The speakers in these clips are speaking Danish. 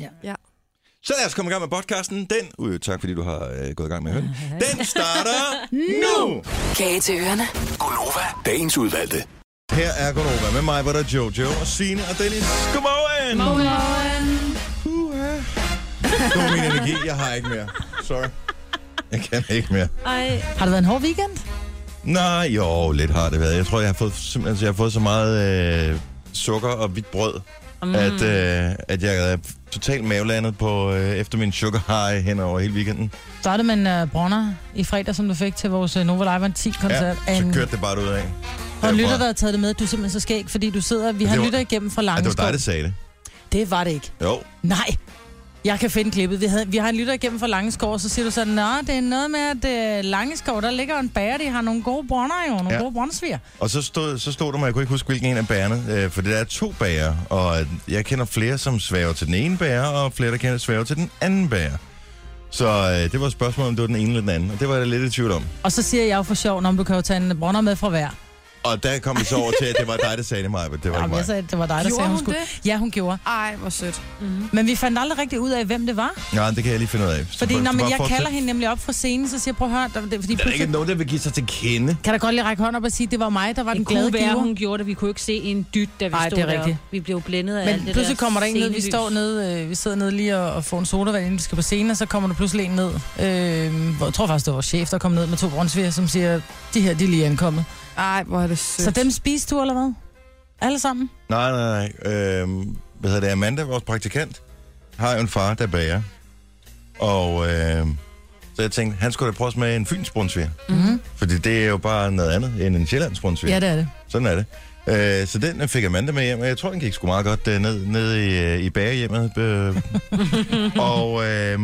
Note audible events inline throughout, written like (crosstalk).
Ja. Så lad os komme i gang med podcasten. Den, uh, tak fordi du har øh, gået i gang med at høre den. (laughs) Den starter nu! Kage til ørerne. Gunova, dagens udvalgte. Her er Gunova med mig, hvor der er Jojo og Signe og Dennis. Godmorgen! Godmorgen. Det var min energi, jeg har ikke mere. Sorry. Jeg kan ikke mere. Ej. Har det været en hård weekend? Nej, jo, lidt har det været. Jeg tror, jeg har fået, simpelthen, jeg har fået så meget øh, sukker og hvidt brød, mm. at, øh, at jeg er totalt mavelandet på, øh, efter min sugar high hen over hele weekenden. Startede med en uh, bronner i fredag, som du fik til vores uh, Nova Live 10-koncert. Ja, så kørte det bare ud af. Og lytter, der har taget det med, du er simpelthen så skæg, fordi du sidder... Vi har var- lytter igennem fra Ja, det var Langeskov. dig, der sagde det. det var det ikke. Jo, Nej. Jeg kan finde klippet. Vi, havde, vi har en lytter igennem fra Langeskov, og så siger du sådan, Nå, det er noget med, at uh, Langeskov, der ligger en bager, de har nogle gode bronner jo, nogle Ja. gode brøndsviger. og så stod, så stod der mig, jeg kunne ikke huske, hvilken en af bærerne, øh, for det der er to bager, og jeg kender flere, som svæver til den ene bager, og flere, der kender svæver til den anden bager. Så øh, det var et spørgsmål, om det var den ene eller den anden, og det var jeg lidt i tvivl om. Og så siger jeg jo for sjov, om du kan jo tage en bronner med fra hver. Og der kom vi så over til, at det var dig, der sagde det, mig, det var ikke Jamen, mig. jeg sagde, at det var dig, der Gjorde sagde, hun hun skulle. det? Ja, hun gjorde. Ej, hvor sødt. Mm-hmm. Men vi fandt aldrig rigtig ud af, hvem det var. Nej, det kan jeg lige finde ud af. Så Fordi når så men bare jeg fortsæt. kalder hende nemlig op fra scenen, så siger jeg, prøv at høre, der, det, fordi Der er ikke nogen, der vil give sig til kende. kan der godt lige række hånd op og sige, at det var mig, der var den Det glade kunne være, giver. hun gjorde det. Vi kunne ikke se en dyt, da vi Ej, stod det er deroppe. rigtigt. Vi blev blændet af alt Men det pludselig der kommer der en ned, vi scenelys. står nede, øh, vi sidder nede lige og, og får en sodavand, inden vi skal på scenen, og så kommer der pludselig en ned. Øh, hvor, jeg tror faktisk, det var vores chef, der kom ned med to brunsviger, som siger, de her, de er lige ankommet. Ej, hvor er det sødt. Så dem spiste du, eller hvad? Alle sammen? Nej, nej, nej. Øhm, hvad hedder det? Amanda, vores praktikant, har jo en far, der bager. Og øh, så jeg tænkte, han skulle da prøve at smage en fyns brunsviger. Mm-hmm. Fordi det er jo bare noget andet end en sjællands brunsviger. Ja, det er det. Sådan er det. Øh, så den øh, fik Amanda med hjem, og jeg tror, den gik sgu meget godt øh, ned, ned i, øh, i bagerhjemmet. Øh. (laughs) og, øh,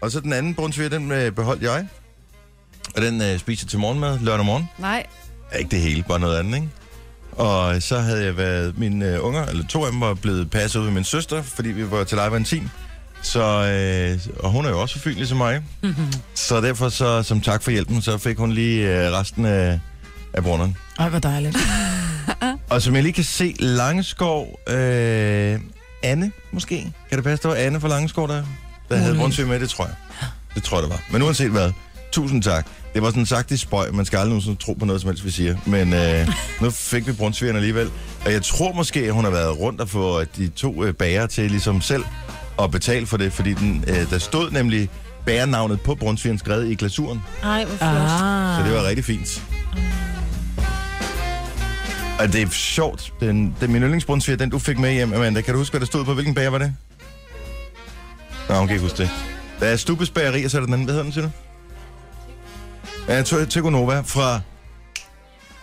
og så den anden brunsviger, den øh, beholdt jeg. Og den øh, spiser til morgenmad lørdag morgen. Nej. Ikke det hele, bare noget andet, ikke? Og så havde jeg været, mine øh, unger, eller to af dem var blevet passet ud med min søster, fordi vi var til live team. Så, øh, og hun er jo også så fin ligesom mig. (laughs) så derfor, så, som tak for hjælpen, så fik hun lige øh, resten af, af brunderen. Ej, hvor dejligt. (laughs) Og som jeg lige kan se, Langeskov, øh, Anne måske? Kan det passe, det var Anne fra Langeskov, der, der havde Muligvis. brunsvig med? Det tror jeg. Det tror jeg, det var. Men uanset hvad, tusind tak. Det var sådan sagt i spøj. Man skal aldrig nogensinde tro på noget, som helst, vi siger. Men øh, (laughs) nu fik vi brunsvigeren alligevel. Og jeg tror måske, at hun har været rundt og få de to øh, bager til ligesom selv at betale for det. Fordi den, øh, der stod nemlig bærernavnet på brunsvigeren skrevet i glasuren. Ej, hvor flot. Ah. Så det var rigtig fint. Og det er sjovt. Den, den min yndlingsbrunsviger, den du fik med hjem, Amanda. Kan du huske, hvad der stod på? Hvilken bager var det? Nå, hun kan ikke huske det. Der er Stubes Bageri, og så er der den anden. Hvad hedder den, siger du? Ja, Te- Tegonova fra...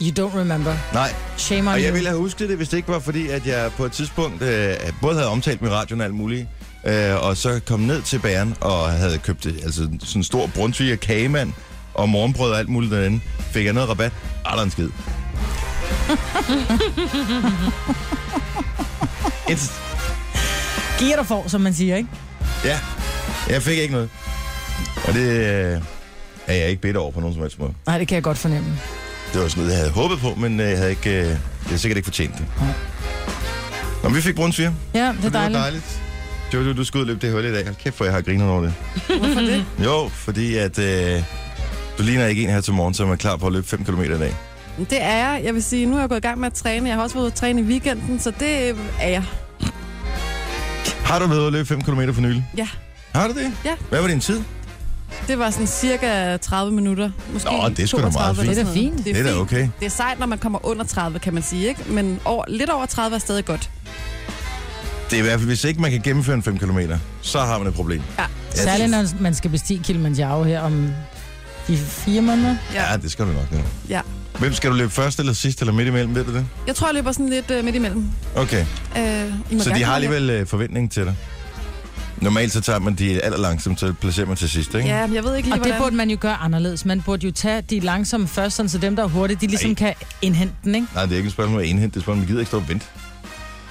You don't remember. Nej, Shame on og jeg you. ville have husket det, hvis det ikke var fordi, at jeg på et tidspunkt øh, både havde omtalt med radioen og alt muligt, øh, og så kom ned til bageren og havde købt det, altså sådan en stor brunsviger kagemand og morgenbrød og alt muligt derinde. Fik jeg noget rabat? Aldrig en skid. (laughs) Et, Giver dig for, som man siger, ikke? ja, jeg fik ikke noget. Og det øh, er jeg ikke bedt over på nogen som helst måde. Nej, det kan jeg godt fornemme. Det var sådan noget, jeg havde håbet på, men øh, jeg havde ikke, øh, jeg havde sikkert ikke fortjent det. Nå, men vi fik brunsviger. Ja, det er Det var dejligt. Jojo, du skal ud og løbe det hul i dag. Hold kæft, for jeg har grinet over det. Hvorfor det? Jo, fordi at øh, du ligner ikke en her til morgen, som er klar på at løbe 5 km i dag. Det er jeg. Jeg vil sige, nu er jeg gået i gang med at træne. Jeg har også været ude at træne i weekenden, så det er jeg. Har du været ude at løbe 5 km for nylig? Ja. Har du det? Ja. Hvad var din tid? Det var sådan cirka 30 minutter. Måske Nå, det er sgu da meget 32 fint. Det er da fint. Det Det er, da fint. okay. Det er sejt, når man kommer under 30, kan man sige, ikke? Men over, lidt over 30 er stadig godt. Det er i hvert fald, hvis ikke man kan gennemføre en 5 km, så har man et problem. Ja. Ja, Særligt, når man skal bestige Kilimanjaro her om de fire måneder. Ja, det skal du nok nu. Ja. Hvem skal du løbe først eller sidst eller midt imellem, ved du det? Jeg tror, jeg løber sådan lidt uh, midt imellem. Okay, Uh, I så de har alligevel øh, forventning til dig. Normalt så tager man de aller langsomt, så placerer man til sidst, lidt. ikke? Ja, jeg ved ikke lige, Og det hvordan... burde man jo gøre anderledes. Man burde jo tage de langsomme først, sådan, så dem, der er hurtige, de ligesom Ej. kan indhente den, ikke? Nej, det er ikke et spørgsmål om at indhente, det er et spørgsmål, om, at man gider ikke stå og vente.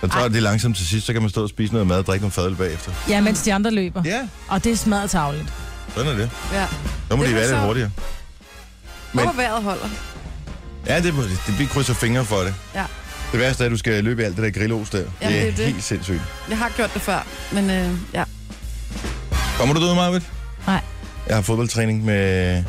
Så tager Ej. det langsomt til sidst, så kan man stå og spise noget mad og drikke nogle fadøl bagefter. Ja, mens de andre løber. Ja, Og det er smadret tavligt. sådan er det. Ja. Så må Det de være lidt så- hurtigere. Men- Håber vejret holder. Ja, det, det, vi krydser fingre for det. Ja. Det værste er, at du skal løbe i alt det der grillos der. Jamen, det er, det er det. helt sindssygt. Jeg har gjort det før, men øh, ja. Kommer du ud, Marvitt? Nej. Jeg har fodboldtræning med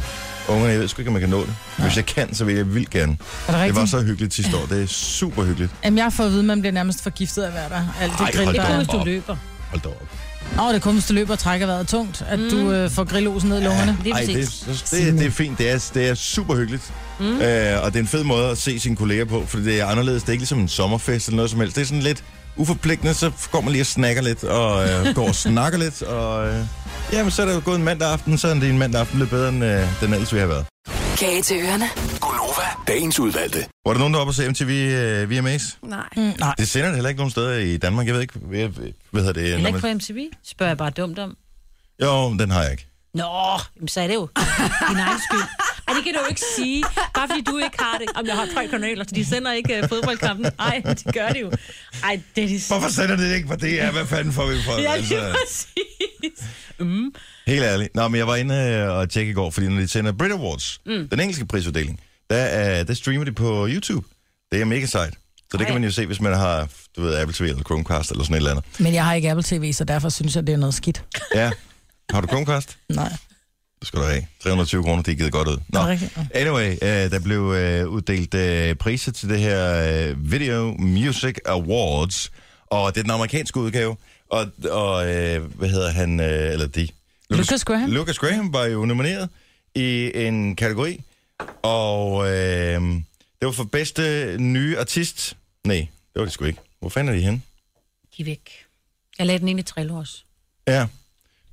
ungerne. Jeg ved sgu ikke, om jeg kan nå det. Hvis jeg kan, så vil jeg vildt gerne. Er det Det var så hyggeligt sidste år. Det er super hyggeligt. Jamen, jeg har fået at vide, at man bliver nærmest forgiftet af at være der. Alt det Ej, grill, der er. Hvis du løber. Hold da op. Nå, det er kun, hvis du løber og trækker vejret tungt, at mm. du øh, får grillosen ned i lungerne. Det er Ej, det, det, det, det er fint. Det er, det er super hyggeligt. Mm. Øh, og det er en fed måde at se sine kolleger på, for det er anderledes. Det er ikke ligesom en sommerfest eller noget som helst. Det er sådan lidt uforpligtende, så går man lige og snakker lidt, og øh, går og snakker lidt, og øh, jamen, så er der jo gået en mandag aften, så er det en mandag aften lidt bedre, end øh, den ellers ville have været. Kage til ørerne. Gunova, dagens udvalgte. Var der nogen, der var på se MTV øh, VMAs? Nej. Mm, nej. Det sender det heller ikke nogen steder i Danmark. Jeg ved ikke, hvad, hvad hedder det? Heller ikke man... på MTV? Spørger jeg bare dumt om. Jo, den har jeg ikke. Nå, jamen, så er det jo din egen skyld. Ej, det kan du jo ikke sige. Bare fordi du ikke har det. Om jeg har tre kanaler, så de sender ikke uh, fodboldkampen. Ej, de gør det jo. Ej, det er de... Hvorfor sender det ikke på DR? Hvad fanden får vi for? Ja, Altså, lige præcis. Mm. Helt ærligt. Nå, men jeg var inde øh, og tjekke i går, fordi når de sender Brit Awards, mm. den engelske prisuddeling, der, uh, der streamer de på YouTube. Det er mega sejt. Så det Ej. kan man jo se, hvis man har, du ved, Apple TV eller Chromecast eller sådan et eller andet. Men jeg har ikke Apple TV, så derfor synes jeg, det er noget skidt. Ja. (laughs) Har du Chromecast? Nej. Det skal du have. 320 kroner, det er givet godt ud. Nå. Anyway, uh, der blev uh, uddelt uh, priser til det her Video Music Awards, og det er den amerikanske udgave, og, og hvad hedder han, eller de? Lucas Graham. Lucas Graham var jo nomineret i en kategori, og uh, det var for bedste nye artist. Nej, det var det sgu ikke. Hvor fanden er de henne? De er væk. Jeg lagde den ind i Trello også. Ja,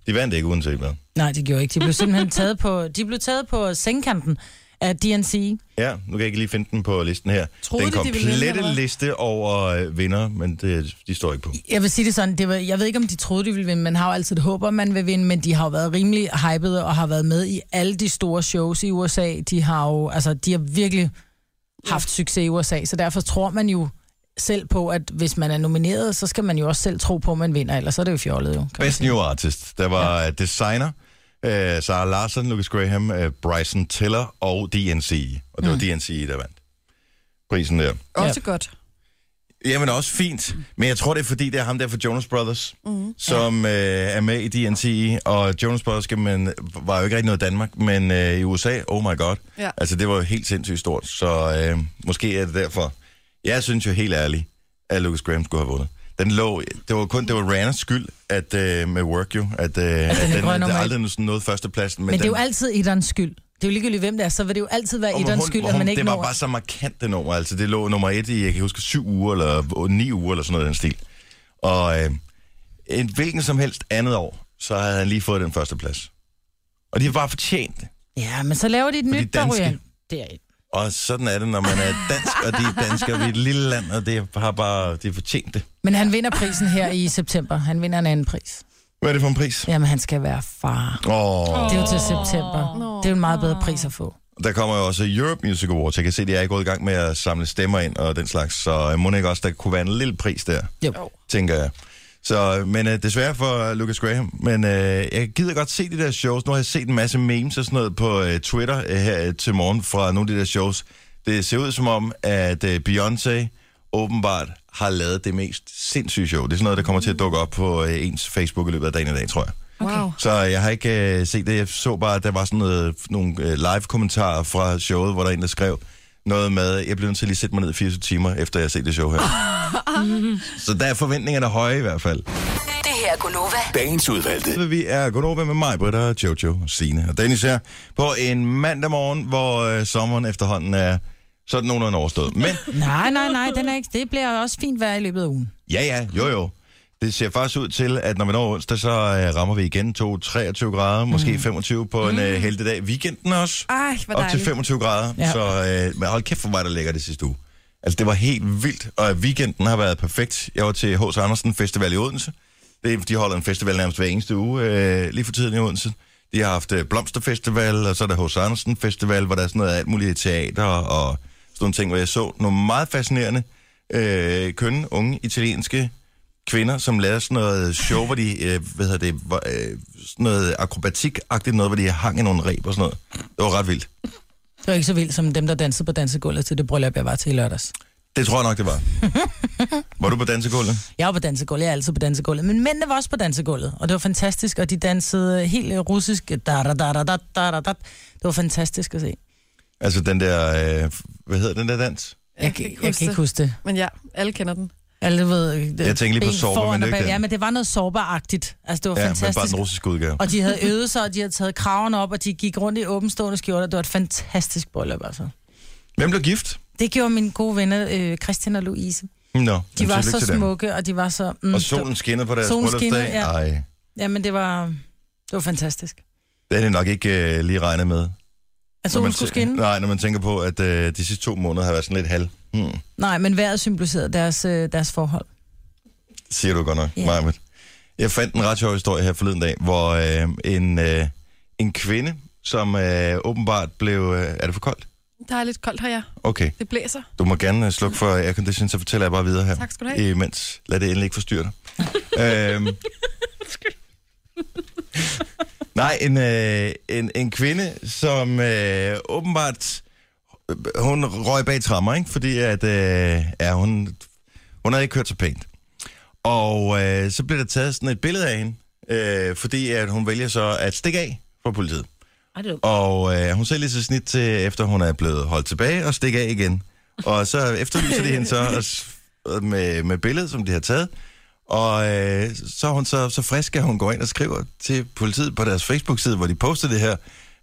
de vandt ikke uanset hvad. Nej, det gjorde ikke. De blev simpelthen taget på, de blev taget på sengkanten af DNC. Ja, nu kan jeg ikke lige finde den på listen her. Troede den de, de komplette eller hvad? liste over øh, vinder, men det, de står ikke på. Jeg vil sige det sådan, det var, jeg ved ikke, om de troede, de ville vinde. Man har jo altid et håb, om man vil vinde, men de har jo været rimelig hypede og har været med i alle de store shows i USA. De har jo, altså, de har virkelig haft succes i USA, så derfor tror man jo selv på, at hvis man er nomineret, så skal man jo også selv tro på, at man vinder, ellers så er det jo fjollet jo. Best. New Artist. Der var ja. designer, øh, Sarah Larson, Lucas Graham, øh, Bryson Tiller og DNC. Og det var DNC, der vandt prisen der. Også godt. Jamen også fint, men jeg tror, det er fordi, det er ham der fra Jonas Brothers, mm. som øh, er med i DNC, og Jonas Brothers man, var jo ikke rigtig noget i Danmark, men øh, i USA, oh my god, Ja. altså det var jo helt sindssygt stort, så øh, måske er det derfor. Jeg synes jo helt ærligt, at Lucas Graham skulle have vundet. Den lå, det var kun det var Rihannas skyld, at øh, med Work You, at, øh, (laughs) at den den, den et. aldrig sådan noget førstepladsen. Men det er jo altid Idans skyld. Det er jo ligegyldigt, hvem det er, så vil det jo altid være hun- skyld, hun- at man ikke Det var når... bare så markant det nummer, altså det lå nummer et i, jeg kan huske, syv uger, eller ni uger, eller sådan noget i den stil. Og øh, en hvilken som helst andet år, så havde han lige fået den første plads. Og de har bare fortjent det. Ja, men så laver de et For de nyt, der danske. ryger. Det er Og sådan er det, når man er dansk, og de er danskere, vi er et lille land, og det har bare, de har fortjent det. Men han vinder prisen her i september. Han vinder en anden pris. Hvad er det for en pris? Jamen, han skal være far. Åh, oh, Det er jo til september. Nå. Det er jo en meget bedre pris at få. der kommer jo også Europe Music Awards. Jeg kan se, at de er gået i gang med at samle stemmer ind og den slags, så øh, må det ikke også, der kunne være en lille pris der, Jo. tænker jeg. Så, men øh, desværre for Lucas Graham. Men øh, jeg gider godt se de der shows. Nu har jeg set en masse memes og sådan noget på øh, Twitter øh, her til morgen fra nogle af de der shows. Det ser ud som om, at øh, Beyoncé åbenbart har lavet det mest sindssyge show. Det er sådan noget, der kommer til at dukke op på øh, ens Facebook i løbet af dagen i dag, tror jeg. Wow. Så jeg har ikke øh, set det. Jeg så bare, at der var sådan noget, nogle øh, live-kommentarer fra showet, hvor der er en, der skrev noget med, jeg blev nødt til at lige sætte mig ned i 24 timer, efter jeg har set det show her. (laughs) så der er forventningerne høje i hvert fald. Det her er Gunova. Dagens udvalgte. Vi er over med mig, Britta, Jojo, og Signe og Dennis her på en mandag morgen, hvor øh, sommeren efterhånden er sådan nogenlunde overstået. Men Nej, nej, nej, den er ikke. det bliver også fint vejr i løbet af ugen. ja, ja, jo jo. Det ser faktisk ud til, at når vi når onsdag, så øh, rammer vi igen 2-23 grader, måske 25 på en øh, heldig dag. Weekenden også. Ej, hvor op til dejligt. 25 grader. Ja. Ja. Så øh, men hold kæft for mig, der ligger det sidste uge. Altså, det var helt vildt, og weekenden har været perfekt. Jeg var til H.C. Andersen Festival i Odense. Det, de holder en festival nærmest hver eneste uge, øh, lige for tiden i Odense. De har haft øh, Blomsterfestival, og så er der H.C. Andersen Festival, hvor der er sådan noget alt muligt teater og sådan nogle ting, hvor jeg så nogle meget fascinerende, øh, kønne, unge, italienske kvinder, som lavede sådan noget show, hvor de, øh, hvad hedder det, hvor, øh, sådan noget akrobatik-agtigt noget, hvor de hang i nogle reb og sådan noget. Det var ret vildt. Det var ikke så vildt som dem, der dansede på dansegulvet til det bryllup, jeg var til i lørdags. Det tror jeg nok, det var. (laughs) var du på dansegulvet? Jeg var på dansegulvet, jeg er altid på dansegulvet. Men mændene var også på dansegulvet, og det var fantastisk, og de dansede helt russisk. Da, da, da, da, da, da, da, da. Det var fantastisk at se. Altså den der, øh, hvad hedder den der dans? Jeg, jeg, jeg, jeg kan ikke huske det. Men ja, alle kender den. Alle ved, øh, det, Jeg tænker lige på foran men det ikke. Ja, men det var noget sårbaragtigt. Altså, det var Ja, men bare fantastisk. den russiske udgave. Og de havde øvet sig, og de havde taget kraven op, og de gik rundt i åbenstående skjorter. Det var et fantastisk bryllup, altså. Hvem blev gift? Det gjorde mine gode venner, øh, Christian og Louise. Nå, De jamen, var så smukke, og de var så... Mm, Og solen skinnede på deres bryllupsdag. ja. Ej, Ja, men det var, det var fantastisk. det er det nok ikke øh, lige regnet med. Solen man skulle skinne? Nej, når man tænker på, at øh, de sidste to måneder har været sådan lidt halv. Hmm, Nej, men vejret symboliserede deres, øh, deres forhold. siger du godt nok, yeah. Jeg fandt en ret sjov historie her forleden dag, hvor øh, en, øh, en kvinde, som øh, åbenbart blev... Øh, er det for koldt? Der er lidt koldt her, ja. Okay. Det blæser. Du må gerne øh, slukke for aircondition, så fortæller jeg bare videre her. Tak skal du have. Imens. Lad det endelig ikke forstyrre dig. (laughs) øhm. Nej, en, øh, en, en kvinde, som øh, åbenbart... Hun røg bag trammer, ikke? Fordi at, øh, ja, hun, hun havde ikke kørt så pænt. Og øh, så blev der taget sådan et billede af hende, øh, fordi at hun vælger så at stikke af fra politiet. Ej, det Og øh, hun ser lige så snit til, efter hun er blevet holdt tilbage, og stikke af igen. Og så efterlyser de hende så og med, med billedet, som de har taget. Og øh, så er hun så, så frisk, at hun går ind og skriver til politiet på deres Facebook-side, hvor de poster det her,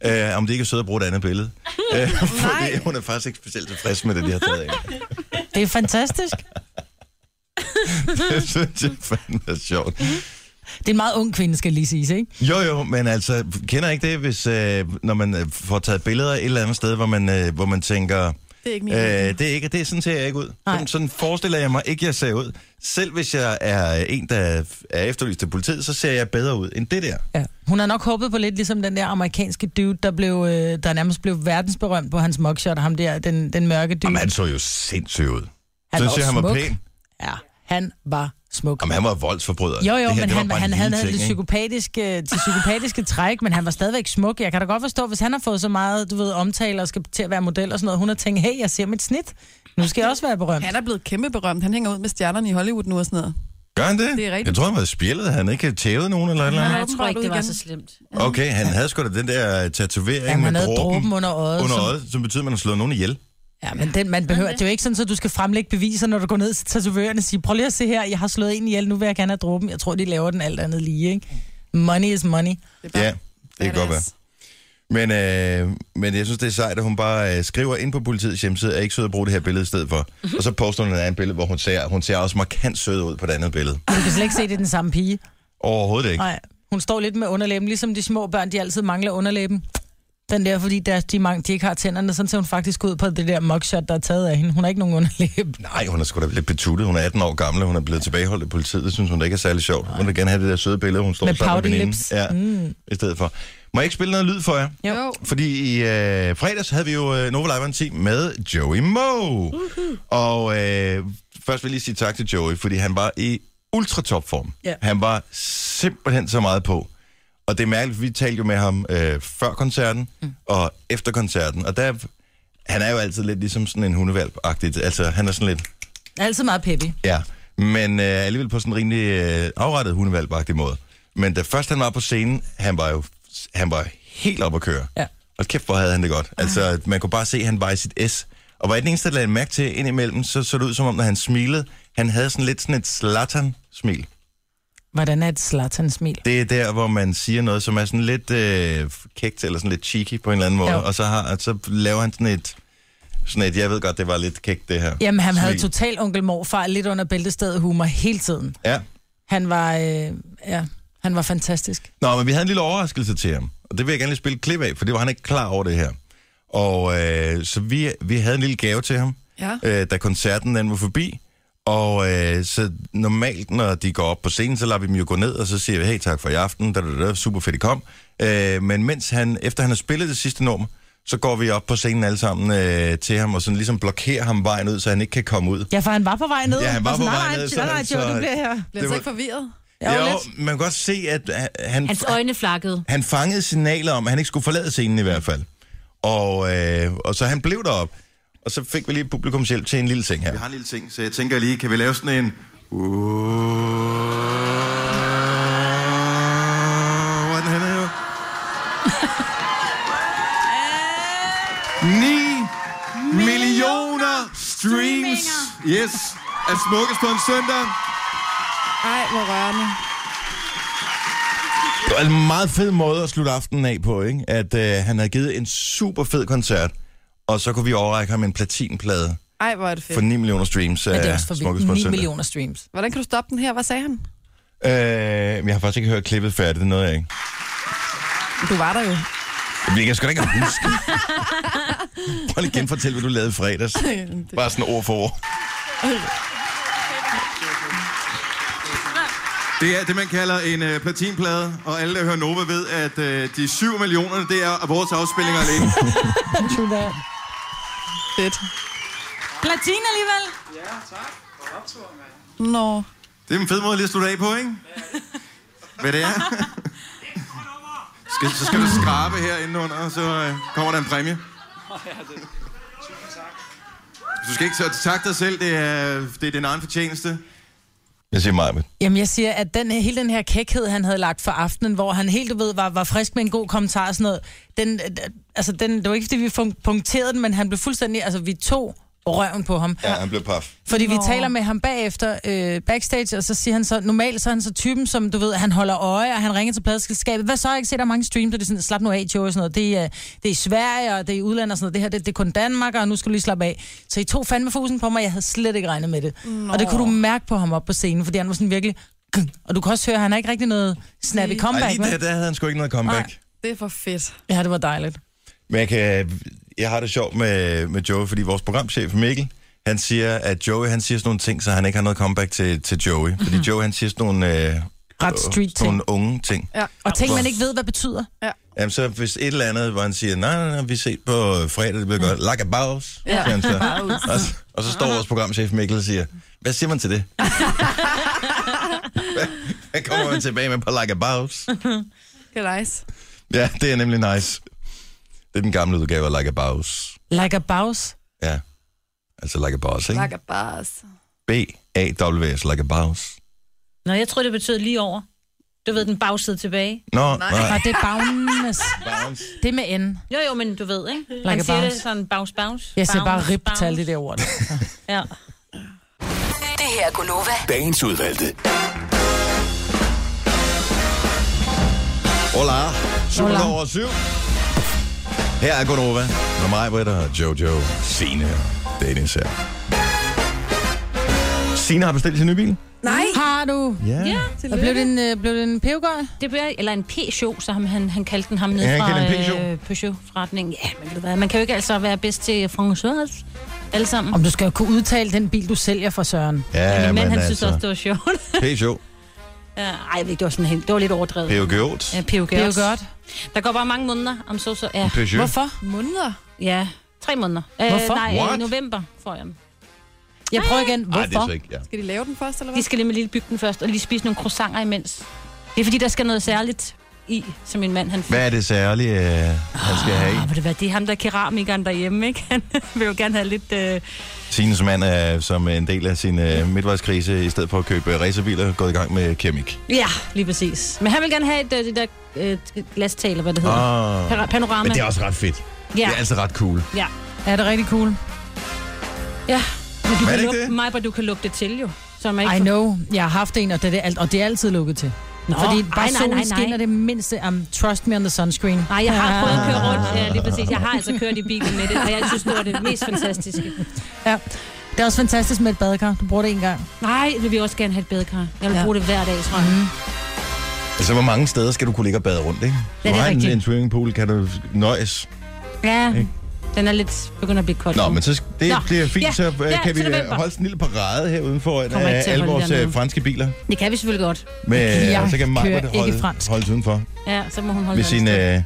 øh, om de ikke er søde at bruge et andet billede. (laughs) øh, fordi hun er faktisk ikke specielt tilfreds med det, de har taget af. Det er fantastisk. (laughs) det synes jeg fandme er sjovt. Det er en meget ung kvinde, skal lige sige, ikke? Jo, jo, men altså, kender ikke det, hvis, øh, når man øh, får taget billeder et eller andet sted, hvor man, øh, hvor man tænker, Det er ikke min øh, det, er ikke, det er sådan ser jeg ikke ud. Nej. Sådan, sådan forestiller jeg mig ikke, jeg ser ud. Selv hvis jeg er en, der er efterlyst til politiet, så ser jeg bedre ud end det der. Ja. Hun har nok håbet på lidt ligesom den der amerikanske dude, der, blev, øh, der nærmest blev verdensberømt på hans mugshot, ham der, den, den mørke dude. Jamen, han så jo sindssygt ud. Han Synes var jeg, han var pæn? Ja, han var smuk. Jamen, han var voldsforbryder. Jo, jo, det her, men det var han, han en havde ting, psykopatiske, det psykopatiske (laughs) træk, men han var stadigvæk smuk. Jeg kan da godt forstå, hvis han har fået så meget, du ved, omtale og skal til at være model og sådan noget, hun har tænkt, hey, jeg ser mit snit. Nu skal jeg også være berømt. Han er blevet kæmpe berømt. Han hænger ud med stjernerne i Hollywood nu og sådan noget. Gør han det? Det er rigtigt. Jeg tror, han var spjældet. Han ikke tævet nogen eller et eller Nej, jeg tror ikke, det var så slemt. Okay, han havde sgu da den der tatovering Ja, med han dråben dråben under øjet. under som- øjet, som betyder, at man har slået nogen ihjel. Ja, men den, man behøver, det er jo ikke sådan, at du skal fremlægge beviser, når du går ned til tatovørerne og siger, prøv lige at se her, jeg har slået en ihjel, nu vil jeg gerne have dråben. Jeg tror, de laver den alt andet lige, ikke? Money is money. Det bare Ja, det kan godt være. Men, øh, men jeg synes, det er sejt, at hun bare øh, skriver ind på politiets hjemmeside, at ikke sød at bruge det her billede i stedet for. Mhm. Og så poster hun et andet billede, hvor hun ser, hun ser også markant sød ud på det andet billede. Men du kan slet ikke se, det er den samme pige. Overhovedet ikke. Nej, hun står lidt med underlæben, ligesom de små børn, de altid mangler underlæben. Den der, fordi der, de, mange, de ikke har tænderne, sådan ser hun faktisk ud på det der mugshot, der er taget af hende. Hun har ikke nogen underlæb. Nej, hun er sgu da lidt betuttet. Hun er 18 år gammel, og hun er blevet tilbageholdt i politiet. Det synes hun da ikke er særlig sjovt. Hun vil gerne have det der søde billede, hun står Med sammen med veninden. lips. Ja, mm. i stedet for. Må jeg ikke spille noget lyd for jer? Jo. Fordi i øh, fredags havde vi jo øh, Nova Live Team med Joey Moe. Uh-huh. Og øh, først vil jeg lige sige tak til Joey, fordi han var i ultra topform. Ja. Han var simpelthen så meget på. Og det er mærkeligt, for vi talte jo med ham øh, før koncerten mm. og efter koncerten. Og der, han er jo altid lidt ligesom sådan en hundevalp-agtigt. Altså, han er sådan lidt, Altid meget peppy. ja, men øh, alligevel på sådan en rimelig øh, afrettet hundevalp-agtig måde. Men da først han var på scenen, han var jo han var helt op at køre. Ja. Og kæft, hvor havde han det godt. Altså, man kunne bare se, at han var i sit S. Og var det eneste, der lagde mærke til indimellem, så så det ud som om, når han smilede, han havde sådan lidt sådan et Zlatan-smil. Hvordan er et Zlatan-smil? Det er der, hvor man siger noget, som er sådan lidt øh, kægt eller sådan lidt cheeky på en eller anden måde. Jo. Og så, har, så laver han sådan et, sådan et, jeg ved godt, det var lidt kægt det her. Jamen, han havde smil. total onkel morfar lidt under bæltestedet humor hele tiden. Ja. Han var, øh, ja, han var fantastisk. Nå, men vi havde en lille overraskelse til ham. Og det vil jeg gerne lige spille et klip af, for det var han ikke klar over det her. Og øh, så vi, vi havde en lille gave til ham, Ja. øh, da koncerten den var forbi. Og øh, så normalt, når de går op på scenen, så lader vi dem jo gå ned, og så siger vi, hey, tak for i aften, da, da, da, super fedt, I kom. Øh, men mens han, efter han har spillet det sidste nummer, så går vi op på scenen alle sammen øh, til ham, og sådan ligesom blokerer ham vejen ud, så han ikke kan komme ud. Ja, for han var på vej ned. Ja, han var Og på sådan, vej nej, ned, Nej, nej, så- Joe, så- du bliver her. Bliver så ikke forvirret? Jo, lidt. man kan godt se, at han, Hans øjne flakkede. han fangede signaler om, at han ikke skulle forlade scenen i hvert fald. Og, øh, og så han blev derop. Og så fik vi lige publikumshjælp til en lille ting her. Vi har en lille ting, så jeg tænker lige, kan vi lave sådan en... Hvor er den henne her? 9 millioner streams. Yes. Er smukkest på en søndag. Ej, hvor rørende. Det var en meget fed måde at slutte aftenen af på, ikke? At øh, han havde givet en super fed koncert, og så kunne vi overrække ham en platinplade Ej, hvor er det fedt. for 9 millioner streams Men det er af også for vildt. på en 9 søndag. millioner streams. Hvordan kan du stoppe den her? Hvad sagde han? Øh, jeg har faktisk ikke hørt klippet færdigt, det nåede jeg ikke. Du var der jo. Jamen, jeg kan sgu da ikke huske. (laughs) Prøv lige igen fortælle, hvad du lavede i fredags. Bare sådan ord for ord. Det er det, man kalder en uh, platinplade, og alle, der hører Nova, ved, at uh, de 7 millioner, det er vores afspillinger alene. (laughs) Fedt. Platin alligevel. Nå. Det er en fed måde lige at slutte af på, ikke? Hvad det er? Skal, så skal du skrabe her indenunder, og så øh, kommer der en præmie. Du skal ikke så tak dig selv, det er, det er din egen fortjeneste. Jeg siger mig, men. Jamen, jeg siger, at den, hele den her kækhed, han havde lagt for aftenen, hvor han helt, du ved, var, var frisk med en god kommentar og sådan noget, den, altså, den, det var ikke, fordi vi punkterede den, men han blev fuldstændig, altså, vi tog røven på ham. Ja, han blev paf. Fordi vi taler med ham bagefter, øh, backstage, og så siger han så, normalt så er han så typen, som du ved, han holder øje, og han ringer til pladselskabet. Hvad så? Jeg ikke set, der er mange streams, og det er sådan, slap nu af, Joe, og sådan noget. Det er, det er i Sverige, og det er i udlandet, og sådan noget. Det her, det, det er kun Danmark, og nu skal du lige slappe af. Så I tog fandme fusen på mig, jeg havde slet ikke regnet med det. Nå. Og det kunne du mærke på ham op på scenen, fordi han var sådan virkelig... Og du kan også høre, at han har ikke rigtig noget snappy comeback, lige vel? der, der havde han sgu ikke noget comeback. Nej. Det er for fedt. Ja, det var dejligt. Men jeg, kan, jeg har det sjovt med, med Joey, fordi vores programchef Mikkel, han siger, at Joey han siger sådan nogle ting, så han ikke har noget comeback til, til Joey. Fordi Mhm. Joey han siger sådan nogle, øh, Ret street sådan ting. nogle unge ting. Ja. Og ting, man ikke ved, hvad betyder. Jamen så hvis et eller andet, hvor han siger, nej, nej, nej, vi ses på fredag, det bliver godt. Like a boss, Ja. siger han så. (laughs) Og, så- og så står vores programchef Mikkel og siger, hvad siger man til det? (laughs) hvad, hvad kommer man tilbage med på like a boss? (laughs) Det er nice. Ja, det er nemlig nice. Det er den gamle udgave af like a boss. Like a boss. Ja, altså like a boss, ikke? Like a bars. B-A-W-S, like a boss. Nå, jeg tror, det betyder lige over. Du ved, den bagside tilbage. Nå, Nej. nej. Og det er bagnes. Bounce. Det er med N. Jo, jo, men du ved, ikke? Like Man a siger bounce. det sådan bags, bags. Jeg siger bare bounce, rip bounce. til alle de der ord. (laughs) Ja. Det her er Gunova. Dagens udvalgte. Hola. Super Hola. over syv. Her er Gunova. Med mig, Britta og Jojo. Signe og Dennis her. Signe har bestilt sin nye bil. Nej. Har du? Ja. ja, Og blev det en, øh, blev det en pebegøj? det bliver, eller en Peugeot, så han, han, han kaldte den ham ned Ja, fra Peugeot. øh, Peugeot-forretningen. Ja, men ved du hvad, man kan jo ikke altså være bedst til françois alle sammen. Om du skal jo kunne udtale den bil, du sælger for Søren. Ja, Min mand, han men synes altså. også, det var sjovt. Peugeot. Ja, ej, jeg ved ikke, det var, sådan helt, det var lidt overdrevet. Peugeot. Ja, Peugeot. Det er jo godt. Der går bare mange måneder om så så. Ja, Peugeot. Hvorfor? Måneder. ja tre måneder. Øh, Hvorfor? Nej, What? øh, november får jeg dem. Jeg prøver igen. Nej, det er Hvorfor? så ikke, ja. Skal de lave den først, eller hvad? De skal lige med lille bygge den først, og lige spise nogle croissanter imens. Det er fordi, der skal noget særligt i, som min mand han fik. Hvad er det særlige, øh, han skal have i? Ah, ved du hvad, det er ham, der er keramikeren derhjemme, ikke? Han (laughs) vil jo gerne have lidt... Øh... Sines mand er som en del af sin øh, midtvejskrise, i stedet for at købe racerbiler, gået i gang med keramik. Ja, lige præcis. Men han vil gerne have et, øh, det der øh, glastag, eller hvad det hedder. Ah. Pan- Panorama. Men det er også ret fedt. ja. Det er altså ret cool. ja. Ja, det er rigtig cool. ja. Men du er kan det det? mig, du kan lukke det til, jo. Så man ikke I know. Jeg har haft en, og det er, alt, og det er altid lukket til. Nå, Fordi bare ej, nej, nej, solen nej. skinner det mindste. Um, trust me on the sunscreen. Nej, jeg har prøvet at køre rundt. Ja, lige præcis. Jeg har altså kørt i bilen med det, og jeg synes, det var det mest fantastiske. Ja. Det er også fantastisk med et badekar. Du bruger det en gang. Nej, det vil også gerne have et bedekar. Jeg vil Ja. ja. bruge det hver dag, tror jeg. Mm. Altså, hvor mange steder skal du kunne ligge og bade rundt, ikke? Ja, Du det er har en, rigtigt. en swimmingpool, kan du nøjes. Ja, Ikke? Den er lidt begyndt at blive kold. Nå, nu. men så det Nå, bliver fint, ja, så øh, ja, kan vi til øh, november. holde sådan en lille parade her udenfor af at alle vores øh, franske biler. Det kan vi selvfølgelig godt. (laughs) Jeg og så kan kører holde, holde udenfor Ja, så må hun holde med sin øh,